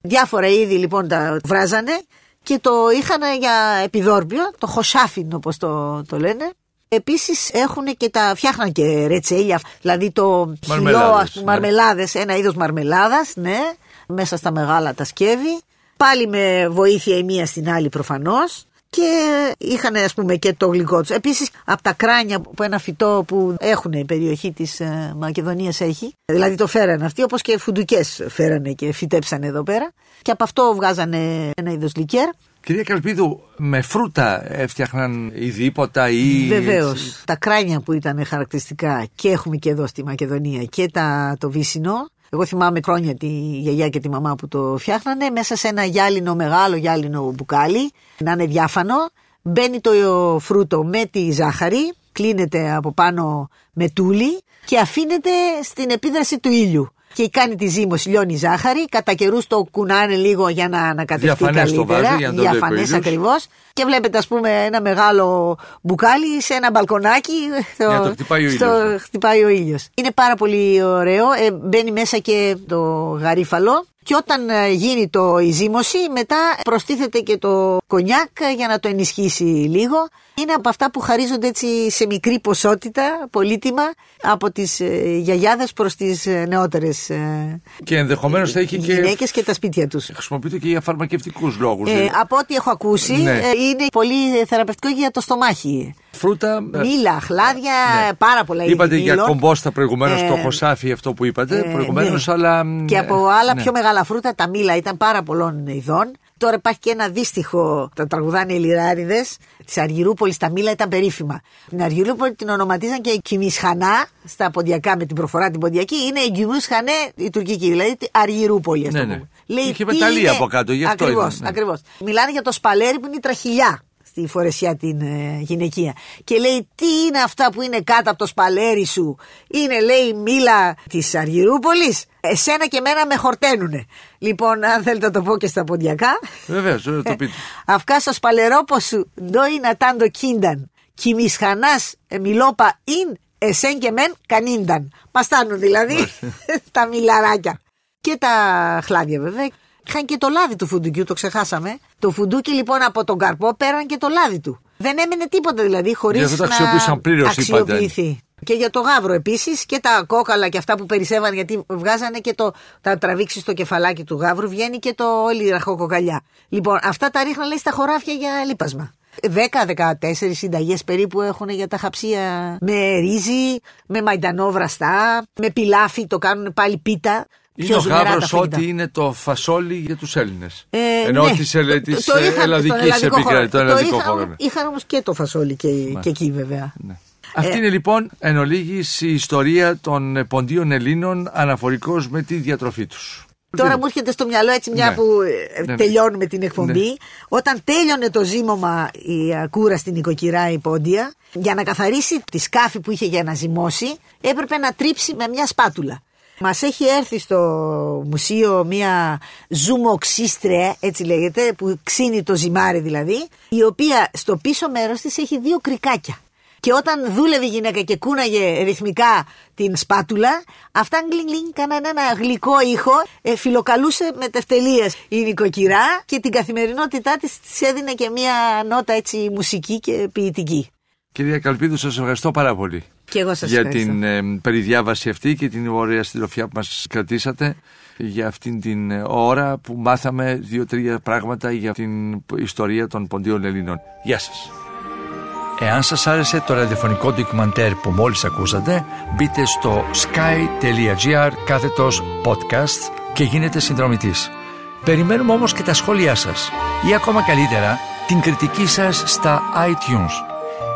Διάφορα είδη λοιπόν τα βράζανε και το είχαν για επιδόρπιο, το χωσάφιν όπως το, το λένε. Επίσης έχουν και τα φτιάχναν και ρετσέλια, δηλαδή το χυλό, Μαρμελάδες, ας πούμε, ναι. μαρμελάδες, ένα είδος μαρμελάδας, ναι, μέσα στα μεγάλα τα σκεύη. Πάλι με βοήθεια η μία στην άλλη προφανώς και είχαν ας πούμε και το γλυκό τους. Επίσης από τα κράνια που ένα φυτό που έχουν η περιοχή της ε, Μακεδονίας έχει, δηλαδή το φέρανε αυτοί όπως και φουντουκές φέρανε και φυτέψανε εδώ πέρα και από αυτό βγάζανε ένα είδος λικέρ. Κυρία Καλπίδου, με φρούτα έφτιαχναν ειδήποτα ή. Βεβαίως. Τα κράνια που ήταν χαρακτηριστικά και έχουμε και εδώ στη Μακεδονία και τα, το βύσινο. Εγώ θυμάμαι χρόνια τη γιαγιά και τη μαμά που το φτιάχνανε μέσα σε ένα γυάλινο, μεγάλο γυάλινο μπουκάλι, να είναι διάφανο. Μπαίνει το φρούτο με τη ζάχαρη, κλείνεται από πάνω με τούλι και αφήνεται στην επίδραση του ήλιου. Και κάνει τη ζύμωση, λιώνει η ζάχαρη, κατά καιρούς το κουνάνε λίγο για να ανακατευτεί Διαφανές το καλύτερα. βάζει για να το βλέπει ο Διαφανές ήλιος. ακριβώς. Και βλέπετε, ας πούμε, ένα μεγάλο μπουκάλι σε ένα μπαλκονάκι. Στο, Για να το χτυπάει ο στο- ήλιος, ναι. χτυπάει ο ήλιος. Είναι πάρα πολύ ωραίο. Ε, μπαίνει μέσα και το γαρίφαλο. Και όταν ε, γίνει το η ζύμωση, μετά προστίθεται και το κονιάκ για να το ενισχύσει λίγο. Είναι από αυτά που χαρίζονται έτσι σε μικρή ποσότητα, πολύτιμα, από τις ε, γιαγιάδες προς τις ε, νεότερες ε, Και ενδεχομένως θα είχε και. γυναίκες και τα σπίτια τους. Χρησιμοποιείται και για φαρμακευτικούς λόγους. Ε, από ό,τι έχω ακούσει, Ναι. ε, είναι πολύ θεραπευτικό για το στομάχι. Φρούτα. ε, Μήλα, χλάδια, ναι. πάρα πολλά είδη Είπατε για μήλων. κομπόστα προηγουμένως, Ε, το χωσάφι αυτό που είπατε Ε, προηγουμένως, ναι. αλλά. μ, Και από ε, άλλα ναι. πιο μεγάλα φρούτα, τα μήλα ήταν πάρα πολλών ειδών. Τώρα υπάρχει και ένα δύστιχο, τα τραγουδάνε οι λιράριδε, της Αργυρούπολης. Τα μήλα ήταν περίφημα. Την Αργυρούπολη την ονοματίζαν και Κιμισχανά, στα ποντιακά με την προφορά την ποντιακή. Είναι η Κιμισχανέ η τουρκική, δηλαδή η Αργυρούπολη. ας το Ναι, ναι. πούμε. Λέει, Είχε τι μεταλλεία είναι- από κάτω, γι' αυτό Ακριβώς, ήταν, ναι. ακριβώς. Μιλάνε για το σπαλέρι που είναι η τραχηλιά στη φορεσιά την ε, γυναικεία. Και λέει τι είναι αυτά που είναι κάτω από το σπαλέρι σου; Είναι λέει η μήλα της Αργυρούπολης. Εσένα και εμένα με χορταίνουνε. Λοιπόν, αν θέλετε να το πω και στα ποντιακά. Βεβαίως, το πείτε. Αυκά στο σπαλερόπο σου ντόι να τάντο κίνταν. Κιμισχανάς ε, μιλόπα ειν εσέν και μεν κανίνταν. Μας στάνουν δηλαδή τα μιλαράκια. Και τα χλάδια βέβαια. Είχαν και το λάδι του φουντουκιού, το ξεχάσαμε. Το φουντούκι λοιπόν από τον καρπό πέραν και το λάδι του. Δεν έμενε τίποτα δηλαδή χωρίς Γι' αυτό το να αξιοποίησαν πλήρως, είπατε. αξιοποιηθεί. Και για το γάβρο επίσης και τα κόκαλα και αυτά που περισσεύαν γιατί βγάζανε και το. Τα τραβήξει στο κεφαλάκι του γάβρου, βγαίνει και το όλη η ραχοκοκαλιά. Λοιπόν, αυτά τα ρίχναν λέει στα χωράφια για λίπασμα. 10-14 συνταγές περίπου έχουν για τα χαψία με ρύζι, με μαϊντανό βραστά, με πιλάφι, το κάνουν πάλι πίτα. Είναι Πιο ο ζουμερά τα γάβρος φαγητά. ότι είναι το φασόλι για τους Έλληνες. Ε, Ενώ ναι. τη ελε... Το- της το είχαν στον ελλαδικής ελλαδικό χώρο. επικράτεια. Το ελλαδικό είχαν- χώρο. ναι. Είχαν όμως και το φασόλι και, και εκεί βέβαια. Ναι. Αυτή είναι λοιπόν εν ολίγης η ιστορία των ε, ποντίων Ελλήνων αναφορικώς με τη διατροφή τους. Τώρα μου έρχεται στο μυαλό έτσι μια Ναι. που ε, Ναι, ναι. τελειώνουμε την εκπομπή. Ναι. Όταν τέλειωνε το ζύμωμα η ακούρα στην οικοκυρά η πόντια, για να καθαρίσει τη σκάφη που είχε για να ζυμώσει, έπρεπε να τρίψει με μια σπάτουλα. Μας έχει έρθει στο μουσείο μια ζουμοξίστρια, έτσι λέγεται, που ξύνει το ζυμάρι δηλαδή, η οποία στο πίσω μέρος της έχει δύο κρικάκια. Και όταν δούλευε η γυναίκα και κούναγε ρυθμικά την σπάτουλα, αυτά γκλινγκ γκλινγκ κάνανε ένα γλυκό ήχο, ε, φιλοκαλούσε με τευτελίες η νοικοκυρά και την καθημερινότητά της της έδινε και μια νότα έτσι μουσική και ποιητική. Κυρία Καλπίδου, σας ευχαριστώ πάρα πολύ. Και εγώ σας για ευχαριστώ. την ε, περιδιάβαση αυτή και την ωραία συντροφιά που μας κρατήσατε για αυτήν την ε, ώρα που μάθαμε δύο-τρία πράγματα για την ιστορία των ποντίων Ελλήνων. Γεια σας. Εάν σας άρεσε το ραδιοφωνικό ντοκιμαντέρ που μόλις ακούσατε, μπείτε στο sky.gr κάθετος podcast και γίνετε συνδρομητής. Περιμένουμε όμως και τα σχόλιά σας ή ακόμα καλύτερα την κριτική σας στα iTunes.